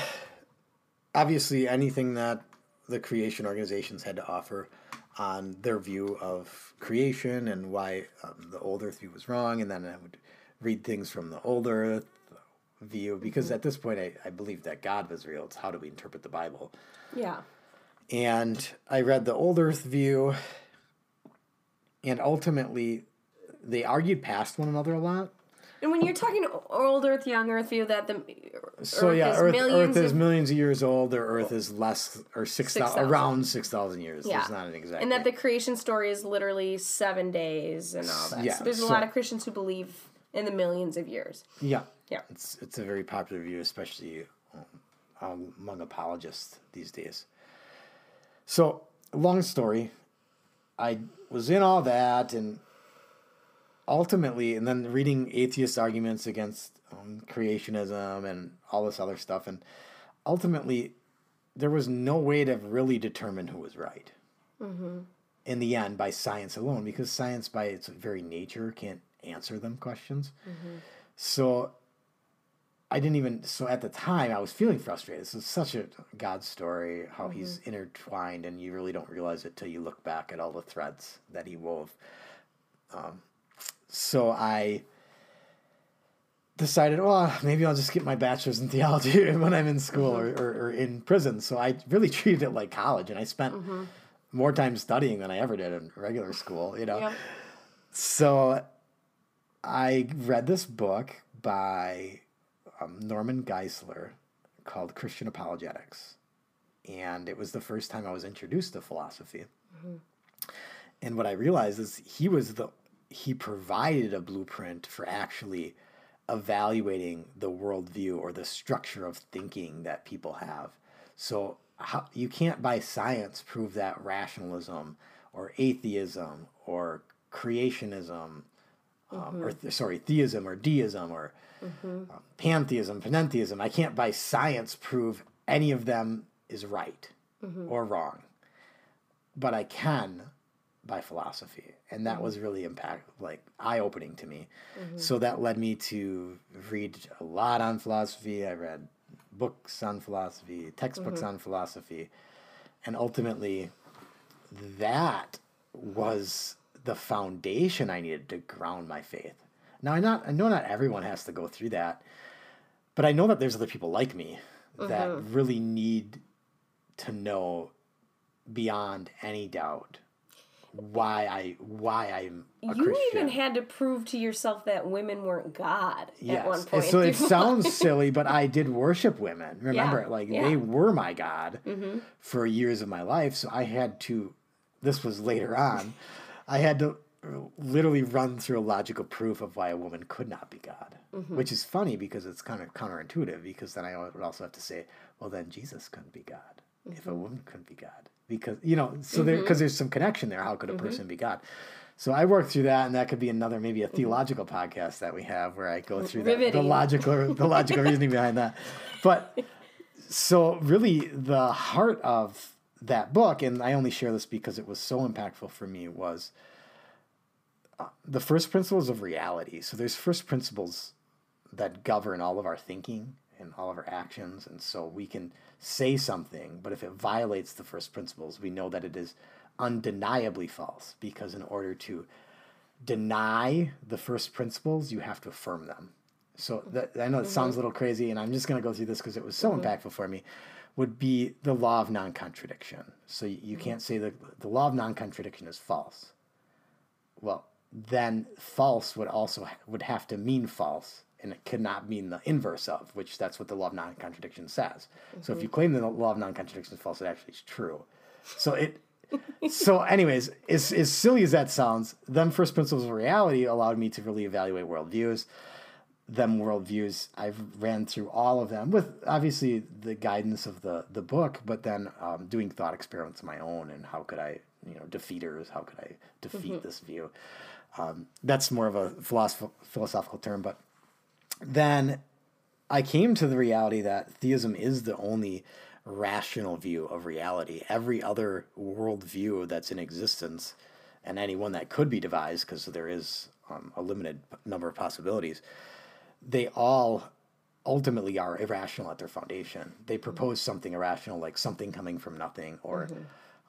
obviously anything that the creation organizations had to offer on their view of creation and why um, the old Earth view was wrong, and then I would read things from the old Earth view because at this point I, I believe that God was real. It's how do we interpret the Bible? yeah. And I read the old Earth view, and ultimately they argued past one another a lot. And when you're talking old Earth, young Earth view, that the So Earth yeah, is Earth, millions Earth is of- millions of years old. Or Earth is less or six thousand 6,000. around six thousand years. Yeah. There's not an exact. and that the creation story is literally seven days and all that. Yeah, so there's a so- lot of Christians who believe in the millions of years. yeah Yeah. it's it's a very popular view, especially um, among apologists these days. So long story, I was in all that and ultimately, and then reading atheist arguments against um, creationism and all this other stuff, and ultimately, there was no way to really determine who was right. in the end by science alone because science by its very nature can't answer them questions. So I didn't even so at the time I was feeling frustrated. This is such a God story, how he's intertwined and you really don't realize it till you look back at all the threads that he wove. Um, so I decided, well, maybe I'll just get my bachelor's in theology when I'm in school or, mm-hmm. or, or in prison. So I really treated it like college, and I spent mm-hmm. more time studying than I ever did in regular school. You know, Yep. so I read this book by um, Norman Geisler called Christian Apologetics. And it was the first time I was introduced to philosophy. Mm-hmm. And what I realized is he was the he provided a blueprint for actually evaluating the worldview or the structure of thinking that people have. So how, you can't by science prove that rationalism or atheism or creationism um, or th- sorry theism or deism or um, pantheism panentheism i can't by science prove any of them is right or wrong. But i can by philosophy and that was really impact like eye-opening to me. Mm-hmm. So that led me to read a lot on philosophy. I read books on philosophy textbooks mm-hmm. on philosophy. And ultimately that was the foundation I needed to ground my faith. Now I not I know not everyone has to go through that, but I know that there's other people like me that mm-hmm. really need to know beyond any doubt why I why I'm a You Christian. even had to prove to yourself that women weren't God at one point. So it sounds silly, but I did worship women. Remember, Yeah, like yeah. Mm-hmm. they were my God for years of my life. So I had to, this was later on, I had to literally run through a logical proof of why a woman could not be God, Mm-hmm. which is funny because it's kind of counterintuitive because then I would also have to say, well, then Jesus couldn't be God if Mm-hmm. a woman couldn't be God. Because, you know, so there, because there's some connection there. How could a Mm-hmm. person be God? So I worked through that, and that could be another maybe Mm-hmm. a theological podcast that we have where I go through the, the logical the logical reasoning behind that. But so really the heart of that book, and I only share this because it was so impactful for me, was uh, the first principles of reality. So there's first principles that govern all of our thinking and all of our actions, and so we can say something, but if it violates the first principles, we know that it is undeniably false because in order to deny the first principles, you have to affirm them. So that, I know it sounds mm-hmm. a little crazy, and I'm just going to go through this because it was so mm-hmm. impactful for me. Would be the law of non-contradiction. So you, you can't say that the law of non-contradiction is false. Well, then false would also would have to mean false, and it could not mean the inverse of, which that's what the law of non-contradiction says. So if you claim the law of non-contradiction is false, it actually is true. So it so anyways as, as silly as that sounds them first principles of reality allowed me to really evaluate worldviews. Them worldviews i've ran through all of them with obviously the guidance of the the book but then um, doing thought experiments of my own and how could i you know defeaters how could i defeat this view? Um, that's more of a philosoph- philosophical term but then I came to the reality that theism is the only rational view of reality. Every other worldview that's in existence, and any one that could be devised, because there is um, a limited number of possibilities, they all ultimately are irrational at their foundation. They propose something irrational, like something coming from nothing, or,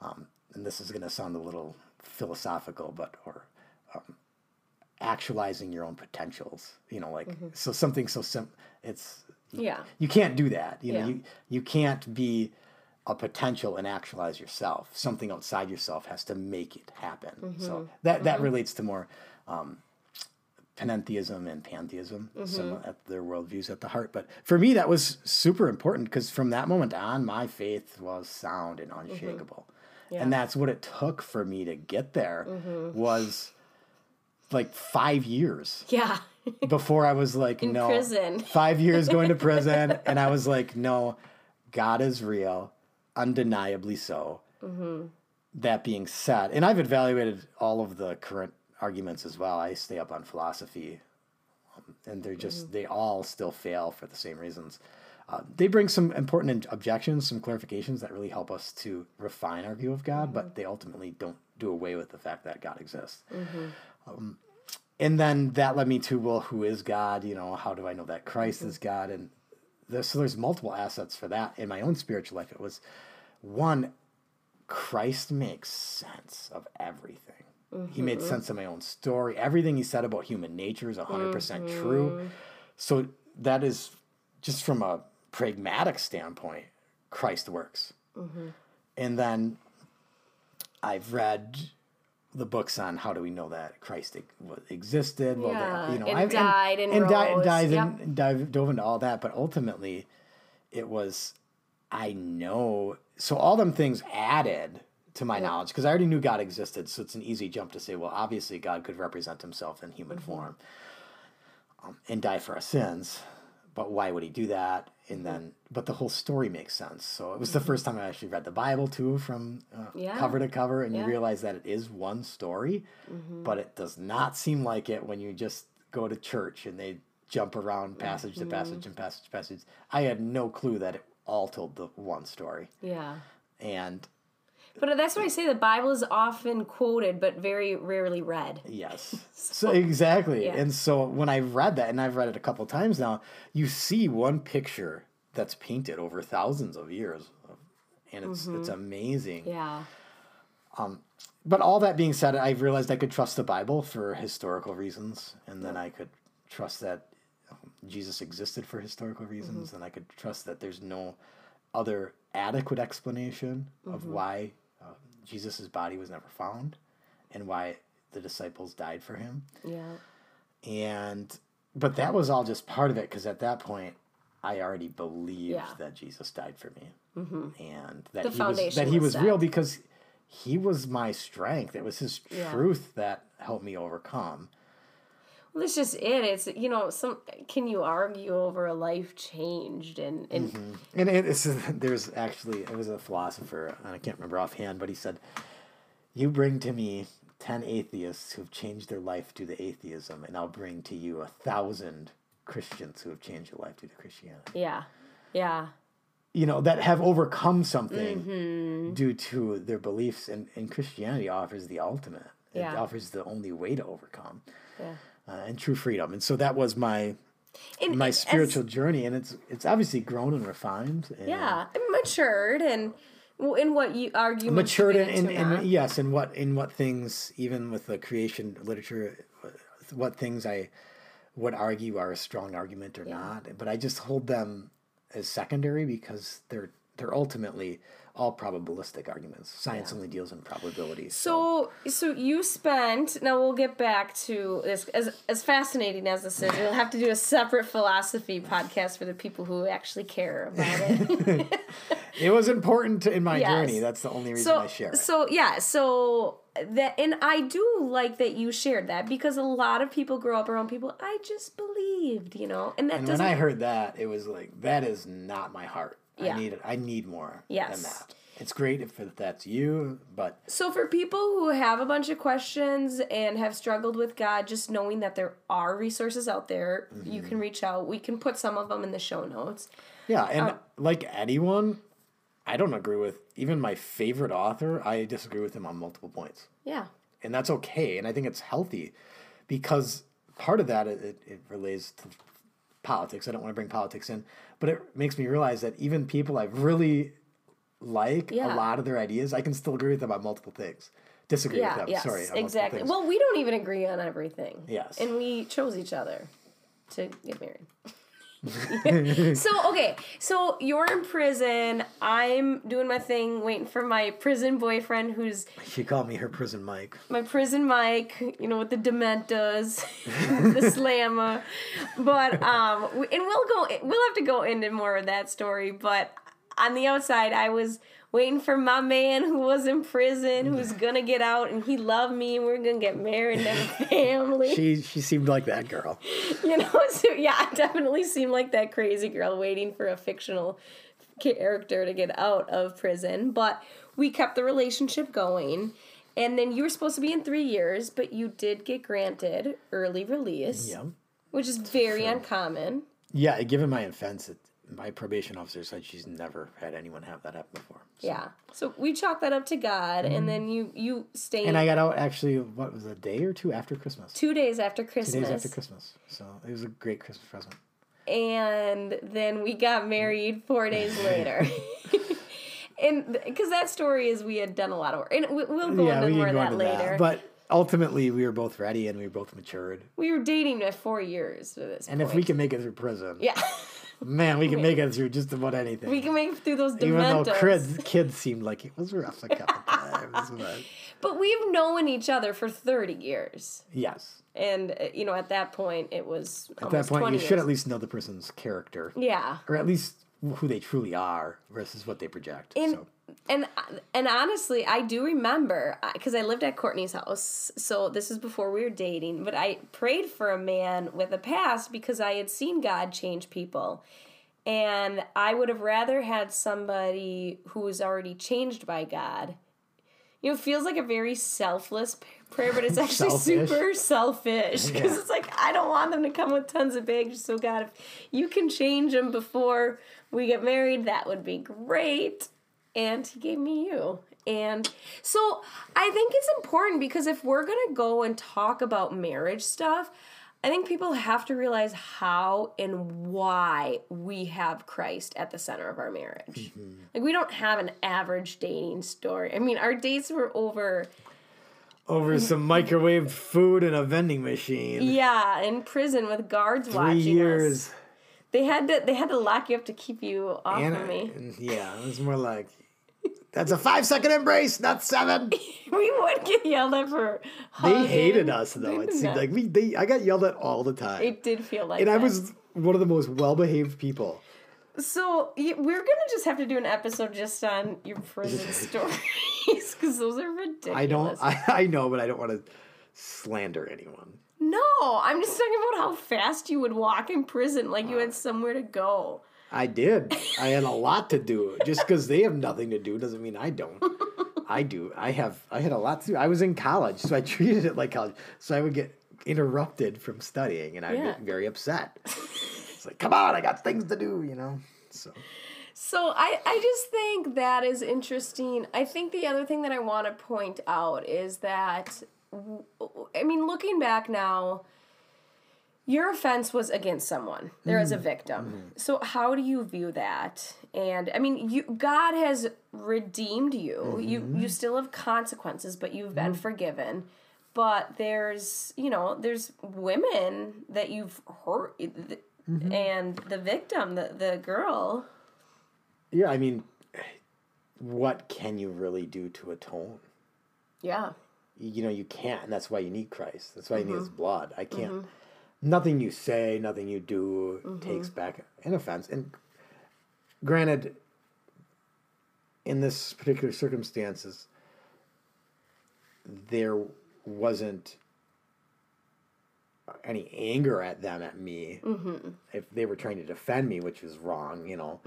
um, and this is going to sound a little philosophical, but or actualizing your own potentials. You know, like mm-hmm. so something so sim. It's yeah. you can't do that. You know, Yeah. you you can't be a potential and actualize yourself. Something outside yourself has to make it happen. So mm-hmm. that that mm-hmm. relates to more um, panentheism and pantheism, some at their worldviews at the heart. But for me, that was super important because from that moment on, my faith was sound and unshakable. yeah. And that's what it took for me to get there was like five years Yeah. before I was like, In no, prison. five years going to prison, and I was like, no, God is real, undeniably so. Mm-hmm. That being said, and I've evaluated all of the current arguments as well. I stay up on philosophy, um, and they're just Mm-hmm. they all still fail for the same reasons. Uh, they bring some important objections, some clarifications that really help us to refine our view of God, Mm-hmm. but they ultimately don't do away with the fact that God exists. Um, and then that led me to well, who is God? You know, how do I know that Christ is mm-hmm. God? And there's, so there's multiple assets for that in my own spiritual life. It was one, Christ makes sense of everything. He made mm-hmm. sense of my own story. Everything he said about human nature is 100% true. Mm-hmm. So that is just from a pragmatic standpoint, Christ works. And then I've read the books on how do we know that Christ existed. Well, Yeah, you know, and I've- died and died and di- rose. dive, Yep. in, dive, dove into all that. But ultimately, it was I know. So all them things added to my knowledge because I already knew God existed. So it's an easy jump to say, well, obviously God could represent Himself in human Mm-hmm. form um, and die for our sins. But why would He do that? And then, but the whole story makes sense. So it was the first time I actually read the Bible too, from uh, Mm-hmm. Yeah. cover to cover, and Yeah. you realize that it is one story, but it does not seem like it when you just go to church and they jump around passage Mm-hmm. to passage and passage to passage. I had no clue that it all told the one story, Yeah. and But that's why I say the Bible is often quoted, but very rarely read. Yes. So exactly. Yeah. And so when I've read that, and I've read it a couple times now, you see one picture that's painted over thousands of years, and it's it's amazing. Mm-hmm. Yeah. But all that being said, I realized I could trust the Bible for historical reasons, and then I could trust that um, Jesus existed for historical reasons, and I could trust that there's no other adequate explanation of why Jesus' body was never found, and why the disciples died for him. Yeah. and but that was all just part of it because at that point I already believed Yeah. that Jesus died for me, mm-hmm. and that The he was that he was was real because he was my strength. It was his Yeah. truth that helped me overcome. Well, that's just it. It's you know, some can you argue over a life changed and and Mm-hmm. And it, it's there's actually it was a philosopher and I can't remember offhand, but he said, "You bring to me ten atheists who've changed their life due to atheism, and I'll bring to you a thousand Christians who have changed their life due to Christianity." yeah, yeah, you know that have overcome something Mm-hmm. due to their beliefs and, and christianity offers the ultimate it Yeah. offers the only way to overcome yeah. Uh, and true freedom. And so that was my And my as- spiritual journey. And it's it's obviously grown and refined and yeah, and matured and well, in what you argue matured in, in, in yes in what in what things even with the creation literature what things i would argue are a strong argument or not. But i just hold them as secondary because they're they're ultimately all probabilistic arguments science only deals in probabilities So, so you spent. Now we'll get back to this. As as fascinating as this is, we'll have to do a separate philosophy podcast for the people who actually care about it. it was important to, in my Yes. journey that's the only reason so, i share it so yeah, so that, and I do like that you shared that because a lot of people grow up around people I just believed, you know, and that and doesn't. when i heard that it was like that is not my heart Yeah. i need it. i need more Yes. than that it's great if that's you but So for people who have a bunch of questions and have struggled with God, just knowing that there are resources out there, you Mm-hmm. can reach out. We can put some of them in the show notes. Yeah, and Um, like anyone, I don't agree with even my favorite author. I disagree with him on multiple points, Yeah. and that's okay. And I think it's healthy because part of that it, it relates to politics. I don't want to bring politics in, but it makes me realize that even people I really like Yeah. a lot of their ideas, I can still agree with them about multiple things. Disagree Yeah, with them. yes, Sorry, exactly. Well, we don't even agree on everything. Yes. And we chose each other to get married. so, okay, so you're in prison. I'm doing my thing, waiting for my prison boyfriend who's she called me her prison Mike. my prison Mike, you know, with the Dementors, the Slamma. But, um, and we'll go, we'll have to go into more of that story. But on the outside, I was waiting for my man who was in prison, who's gonna get out, and he loved me, and we're gonna get married and have a family. She she seemed like that girl. you know, so yeah, I definitely seemed like that crazy girl waiting for a fictional character to get out of prison. But we kept the relationship going. And then you were supposed to be in three years, but you did get granted early release, Yeah. which is very uncommon. Yeah, given my offense, it, my probation officer said she's never had anyone have that happen before. So. Yeah. So we chalk that up to God, and then you you stay Mm-hmm. And I got out actually. What was it, a day or two after Christmas? two days after Christmas. Two days after Christmas. So it was a great Christmas present. and then we got married four days later. and because that story is we had done a lot of work, and we, we'll go into more of that later. But ultimately, we were both ready and we were both matured. we were dating for four years at this And point. if we can make it through prison, yeah, man, we can make it through just about anything. we can make it through those Even though dementors. kids, kids seemed like it was rough a couple times. But But we've known each other for thirty years, yes, and uh, you know at that point it was at that point, 20 you should at least know the person's character, yeah. or at least who they truly are versus what they project. And so and uh, and honestly, I do remember uh, because I lived at Courtney's house. So this is before we were dating. But I prayed for a man with a past because I had seen God change people, and I would have rather had somebody who was already changed by God. You know, it feels like a very selfless prayer, but it's actually Selfish. super selfish because Yeah. it's like I don't want them to come with tons of baggage. So God, if you can change them before we get married, that would be great. And He gave me you. And so I think it's important because if we're gonna go and talk about marriage stuff, I think people have to realize how and why we have Christ at the center of our marriage. Mm-hmm. Like we don't have an average dating story. I mean, our dates were over over some microwave food and a vending machine. yeah, in prison with guards Three watching us. years. They had to they had to lock you up to keep you off And, of me. yeah, it was more like that's a five second embrace, not seven. We would get yelled at for They hated us though. It seemed not. like we they I got yelled at all the time. It did feel like and I was one of the most well behaved people. So we're gonna just have to do an episode just on your prison stories because those are ridiculous. I don't I, I know, but I don't want to slander anyone. No, I'm just talking about how fast you would walk in prison, like you had uh. somewhere to go. I did. I had a lot to do. Just because they have nothing to do doesn't mean I don't. I do. I have. I had a lot to do. I was in college, so I treated it like college. So I would get interrupted from studying, and I'd Yeah. get very upset. it's like, come on, I got things to do, you know. So So I, I just think that is interesting. I think the other thing that I want to point out is that, I mean, looking back now, your offense was against someone. There is a mm-hmm. victim. Mm-hmm. So how do you view that? And I mean, you God has redeemed you. You mm-hmm. you still have consequences, but you've been forgiven. But there's you know there's women that you've hurt, and the victim, the the girl. yeah, I mean, what can you really do to atone? Yeah. you know you can't and that's why you need christ that's why you need his Mm-hmm. blood i can't nothing you say nothing you do Mm-hmm. takes back an offense and granted in this particular circumstances there wasn't any anger at them at me Mm-hmm. if they were trying to defend me which was wrong you know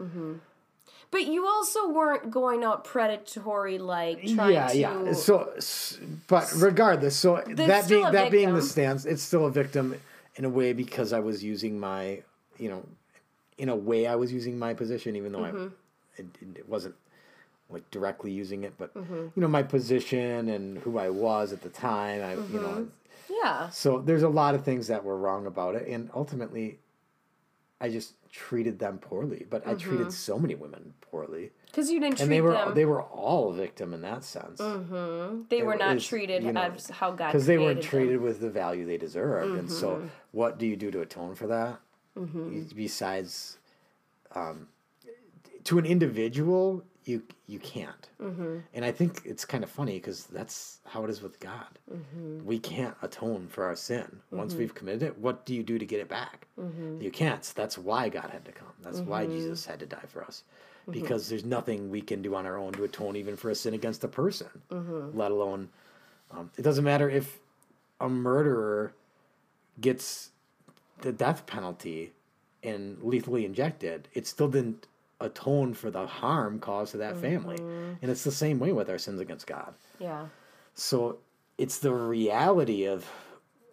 But you also weren't going out predatory, like trying yeah, to. yeah. Yeah. So, but regardless, so that being that being the stance, it's still a victim in a way because I was using my, you know, in a way I was using my position, even though Mm-hmm. I, it, it wasn't like directly using it, but Mm-hmm. you know, my position and who I was at the time, I, you Mm-hmm. know, yeah. so there's a lot of things that were wrong about it, and ultimately, I just treated them poorly. But I Mm-hmm. treated so many women poorly, Because you didn't treat and they were them. they were all a victim in that sense. they were not is, treated you know, as how God because they weren't created them. treated with the value they deserved. And so, Mm-hmm. what do you do to atone for that? You- Besides, um, to an individual, you you can't. Mm-hmm. And I think it's kind of funny because that's how it is with God. Mm-hmm. We can't atone for our sin once we've committed it. What do you do to get it back? Mm-hmm. You can't. So that's why God had to come. That's why Jesus had to die for us. Mm-hmm. Because there's nothing we can do on our own to atone even for a sin against a person, Mm-hmm. let alone um, it doesn't matter if a murderer gets the death penalty and lethally injected, it still didn't atone for the harm caused to that family. Mm-hmm. And it's the same way with our sins against God. Yeah. So it's the reality of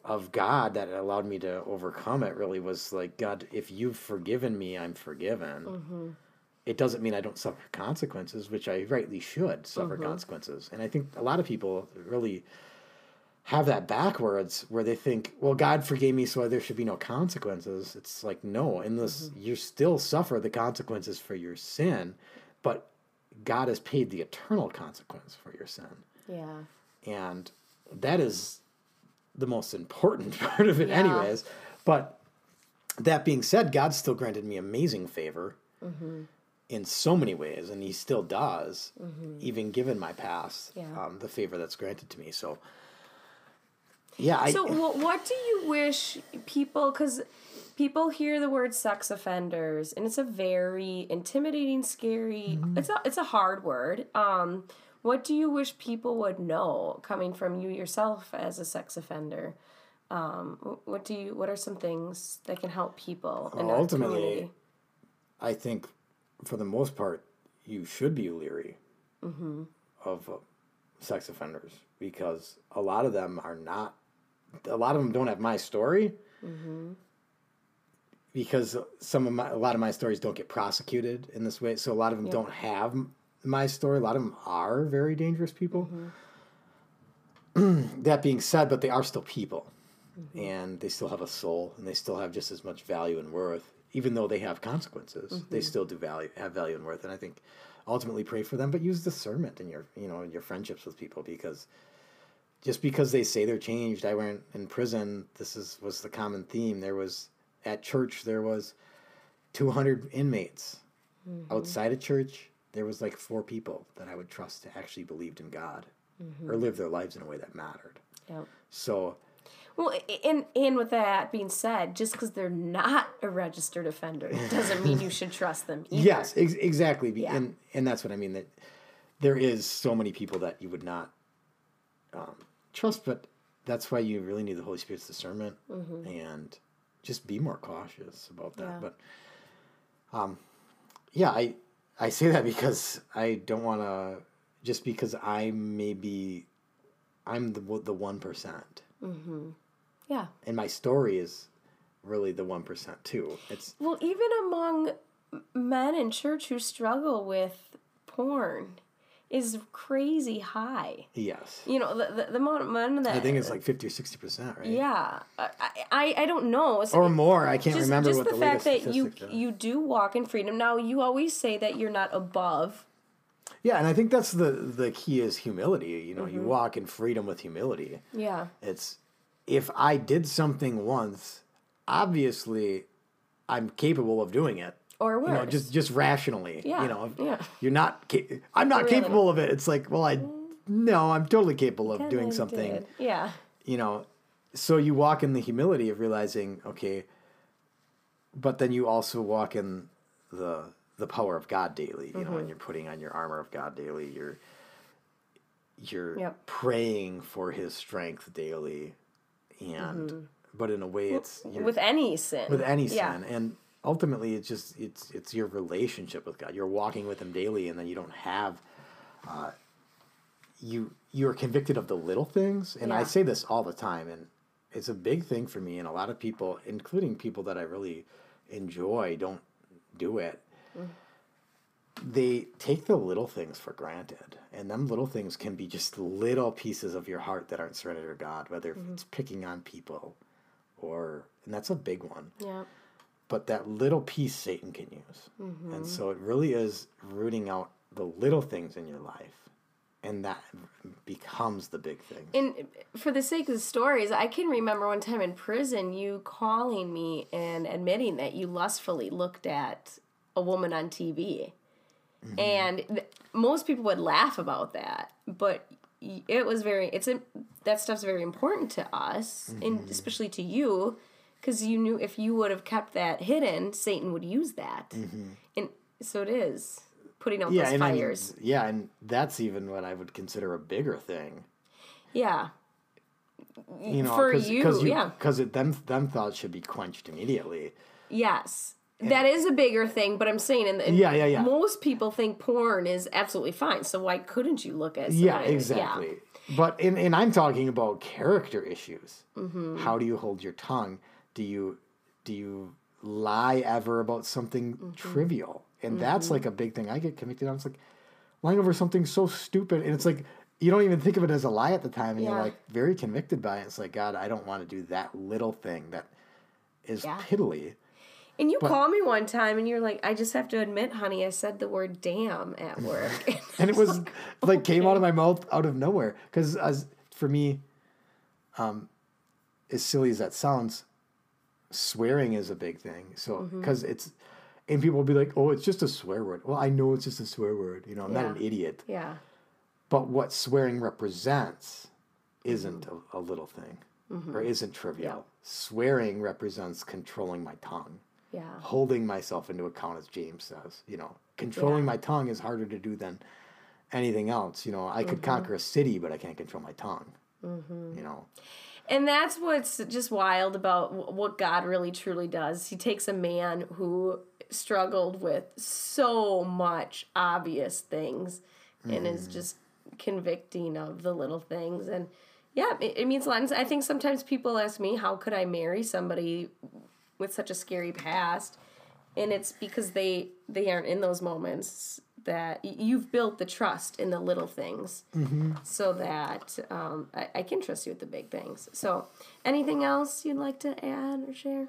of God that allowed me to overcome it really was like God, if you've forgiven me, I'm forgiven. Mm-hmm. It doesn't mean I don't suffer consequences, which I rightly should suffer mm-hmm. consequences. And I think a lot of people really have that backwards where they think, well, God forgave me, so there should be no consequences. It's like, no, in this, you still suffer the consequences for your sin, but God has paid the eternal consequence for your sin. Yeah. And that is the most important part of it, Yeah. anyways. But that being said, God still granted me amazing favor Mm-hmm. in so many ways, and He still does, even given my past, Mm-hmm. Yeah. um, the favor that's granted to me. So, yeah, I, So, wh- what do you wish people? Because people hear the word sex offenders, and it's a very intimidating, scary. Mm-hmm. It's a it's a hard word. Um, what do you wish people would know coming from you yourself as a sex offender? Um, what do you? What are some things that can help people? In Ultimately, community? I think for the most part, you should be leery Mm-hmm. of uh, sex offenders because a lot of them are not. A lot of them don't have my story Mm-hmm. because some of my a lot of my stories don't get prosecuted in this way. So a lot of them don't have my story. A lot of them are very dangerous people. Mm-hmm. that being said, but they are still people, and they still have a soul, and they still have just as much value and worth, even though they have consequences. They still do value have value and worth, and I think ultimately pray for them, but use discernment in your you know in your friendships with people because just because they say they're changed, I went in prison. This is was the common theme. There was at church there was 200 inmates. Mm-hmm. Outside of church, there was like four people that I would trust to actually believed in God mm-hmm. or live their lives in a way that mattered. Yeah. So Well, and and with that being said, just because they're not a registered offender doesn't mean you should trust them. Either. yes, ex- exactly, Yeah. and and that's what I mean. That there is so many people that you would not um, trust, but that's why you really need the Holy Spirit's discernment and just be more cautious about that. Yeah. But um, yeah, I I say that because I don't want to just because I may be I'm the the one percent, Yeah. and my story is really the one percent too. It's Well, even among men in church who struggle with porn is crazy high. yes, You know, the, the, the amount of that. I think it's like fifty or sixty percent, right? Yeah. I, I, I don't know. Or more. I can't just, remember just what the, the, fact that you are. you do walk in freedom. Now, you always say that you're not above. Yeah, and I think that's the the key is humility. You know, Mm-hmm. you walk in freedom with humility. Yeah. It's if I did something once, obviously, I'm capable of doing it. Or worse. You know, just just rationally. Yeah, You know, yeah. you're not. Ca- I'm not Really. capable of it. It's like, well, I no, I'm totally capable of doing something. did. Yeah. you know so you walk in the humility of realizing okay but then you also walk in the the power of god daily you Mm-hmm. know and you're putting on your armor of god daily you're you're Yep. praying for his strength daily and but in a way it's Mm-hmm. With any sin. with any sin Yeah. and ultimately it's just it's it's your relationship with god. You're walking with him daily and then you don't have uh, you you're convicted of the little things. And i say this all the time and it's a big thing for me and a lot of people including people that i really enjoy don't do it. They take the little things for granted and them little things can be just little pieces of your heart that aren't surrendered to god whether it's picking on people or and that's a big one. Yeah. But that little piece Satan can use. Mm-hmm. And so it really is rooting out the little things in your life, and that becomes the big thing. And uh, for the sake of the stories, I can remember one time in prison you calling me and admitting that you lustfully looked at a woman on TV. Mm-hmm. And th- most people would laugh about that, but it was very it's a that stuff's very important to us and mm-hmm. especially to you because you knew if you would have kept that hidden, Satan would use that. And so it is putting out those and I mean, fires. yeah, and that's even what I would consider a bigger thing. yeah. You know, For cause, you, cause yeah. because them them thoughts should be quenched immediately. Yes. that is a bigger thing, but I'm saying, and, and Yeah, yeah, yeah. Most people think porn is absolutely fine, so why couldn't you look at? Yeah, exactly. But and, and I'm talking about character issues. Mm-hmm. How do you hold your tongue? Do you do you lie ever about something Mm-hmm. trivial? And that's like a big thing I get convicted on. It's like lying over something so stupid, and it's like you don't even think of it as a lie at the time, and you're like very convicted by it. It's like God, I don't want to do that little thing that is Yeah. piddly. And you called me one time, and you're like, "I just have to admit, honey, I said the word damn at work." and it was like came out of my mouth out of nowhere because as for me um as silly as that sounds swearing is a big thing. So Mm-hmm. because it's and people will be like oh it's just a swear word. Well i know it's just a swear word you know i'm not an idiot. Yeah, but what swearing represents isn't Mm-hmm. a, a little thing or isn't trivial. Swearing represents controlling my tongue yeah, holding myself into account as james says you know. Controlling my tongue is harder to do than anything else you know. I could conquer a city but i can't control my tongue you know and that's what's just wild about what God really truly does. He takes a man who struggled with so much obvious things, and is mm. just convicting of the little things and. Yeah, it, it means a lot. I think sometimes people ask me, how could I marry somebody with such a scary past? And it's because they they aren't in those moments that you've built the trust in the little things so that um, I, I can trust you with the big things. So, anything else you'd like to add or share?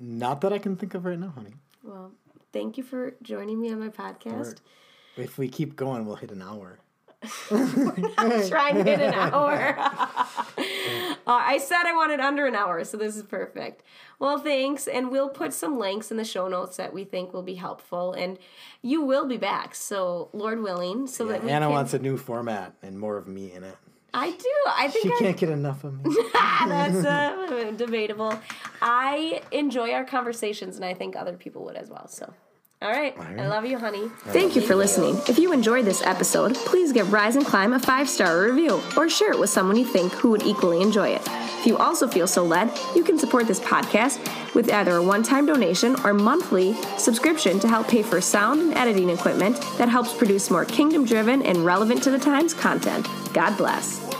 not that i can think of right now honey Well, thank you for joining me on my podcast. if we keep going we'll hit an hour Trying to hit an hour. Uh, I said I wanted under an hour, so this is perfect. Well, thanks, and we'll put some links in the show notes that we think will be helpful, and you will be back, so Lord willing, so that we anna can. wants a new format and more of me in it I do. I think she I can't get enough of me That's uh, debatable. I enjoy our conversations, and I think other people would as well. So, all right. I love you, honey. Thank you for listening. If you enjoyed this episode, please give Rise and Climb a five star review or share it with someone you think who would equally enjoy it. If you also feel so led, you can support this podcast with either a one time donation or monthly subscription to help pay for sound and editing equipment that helps produce more kingdom driven and relevant to the times content. God bless.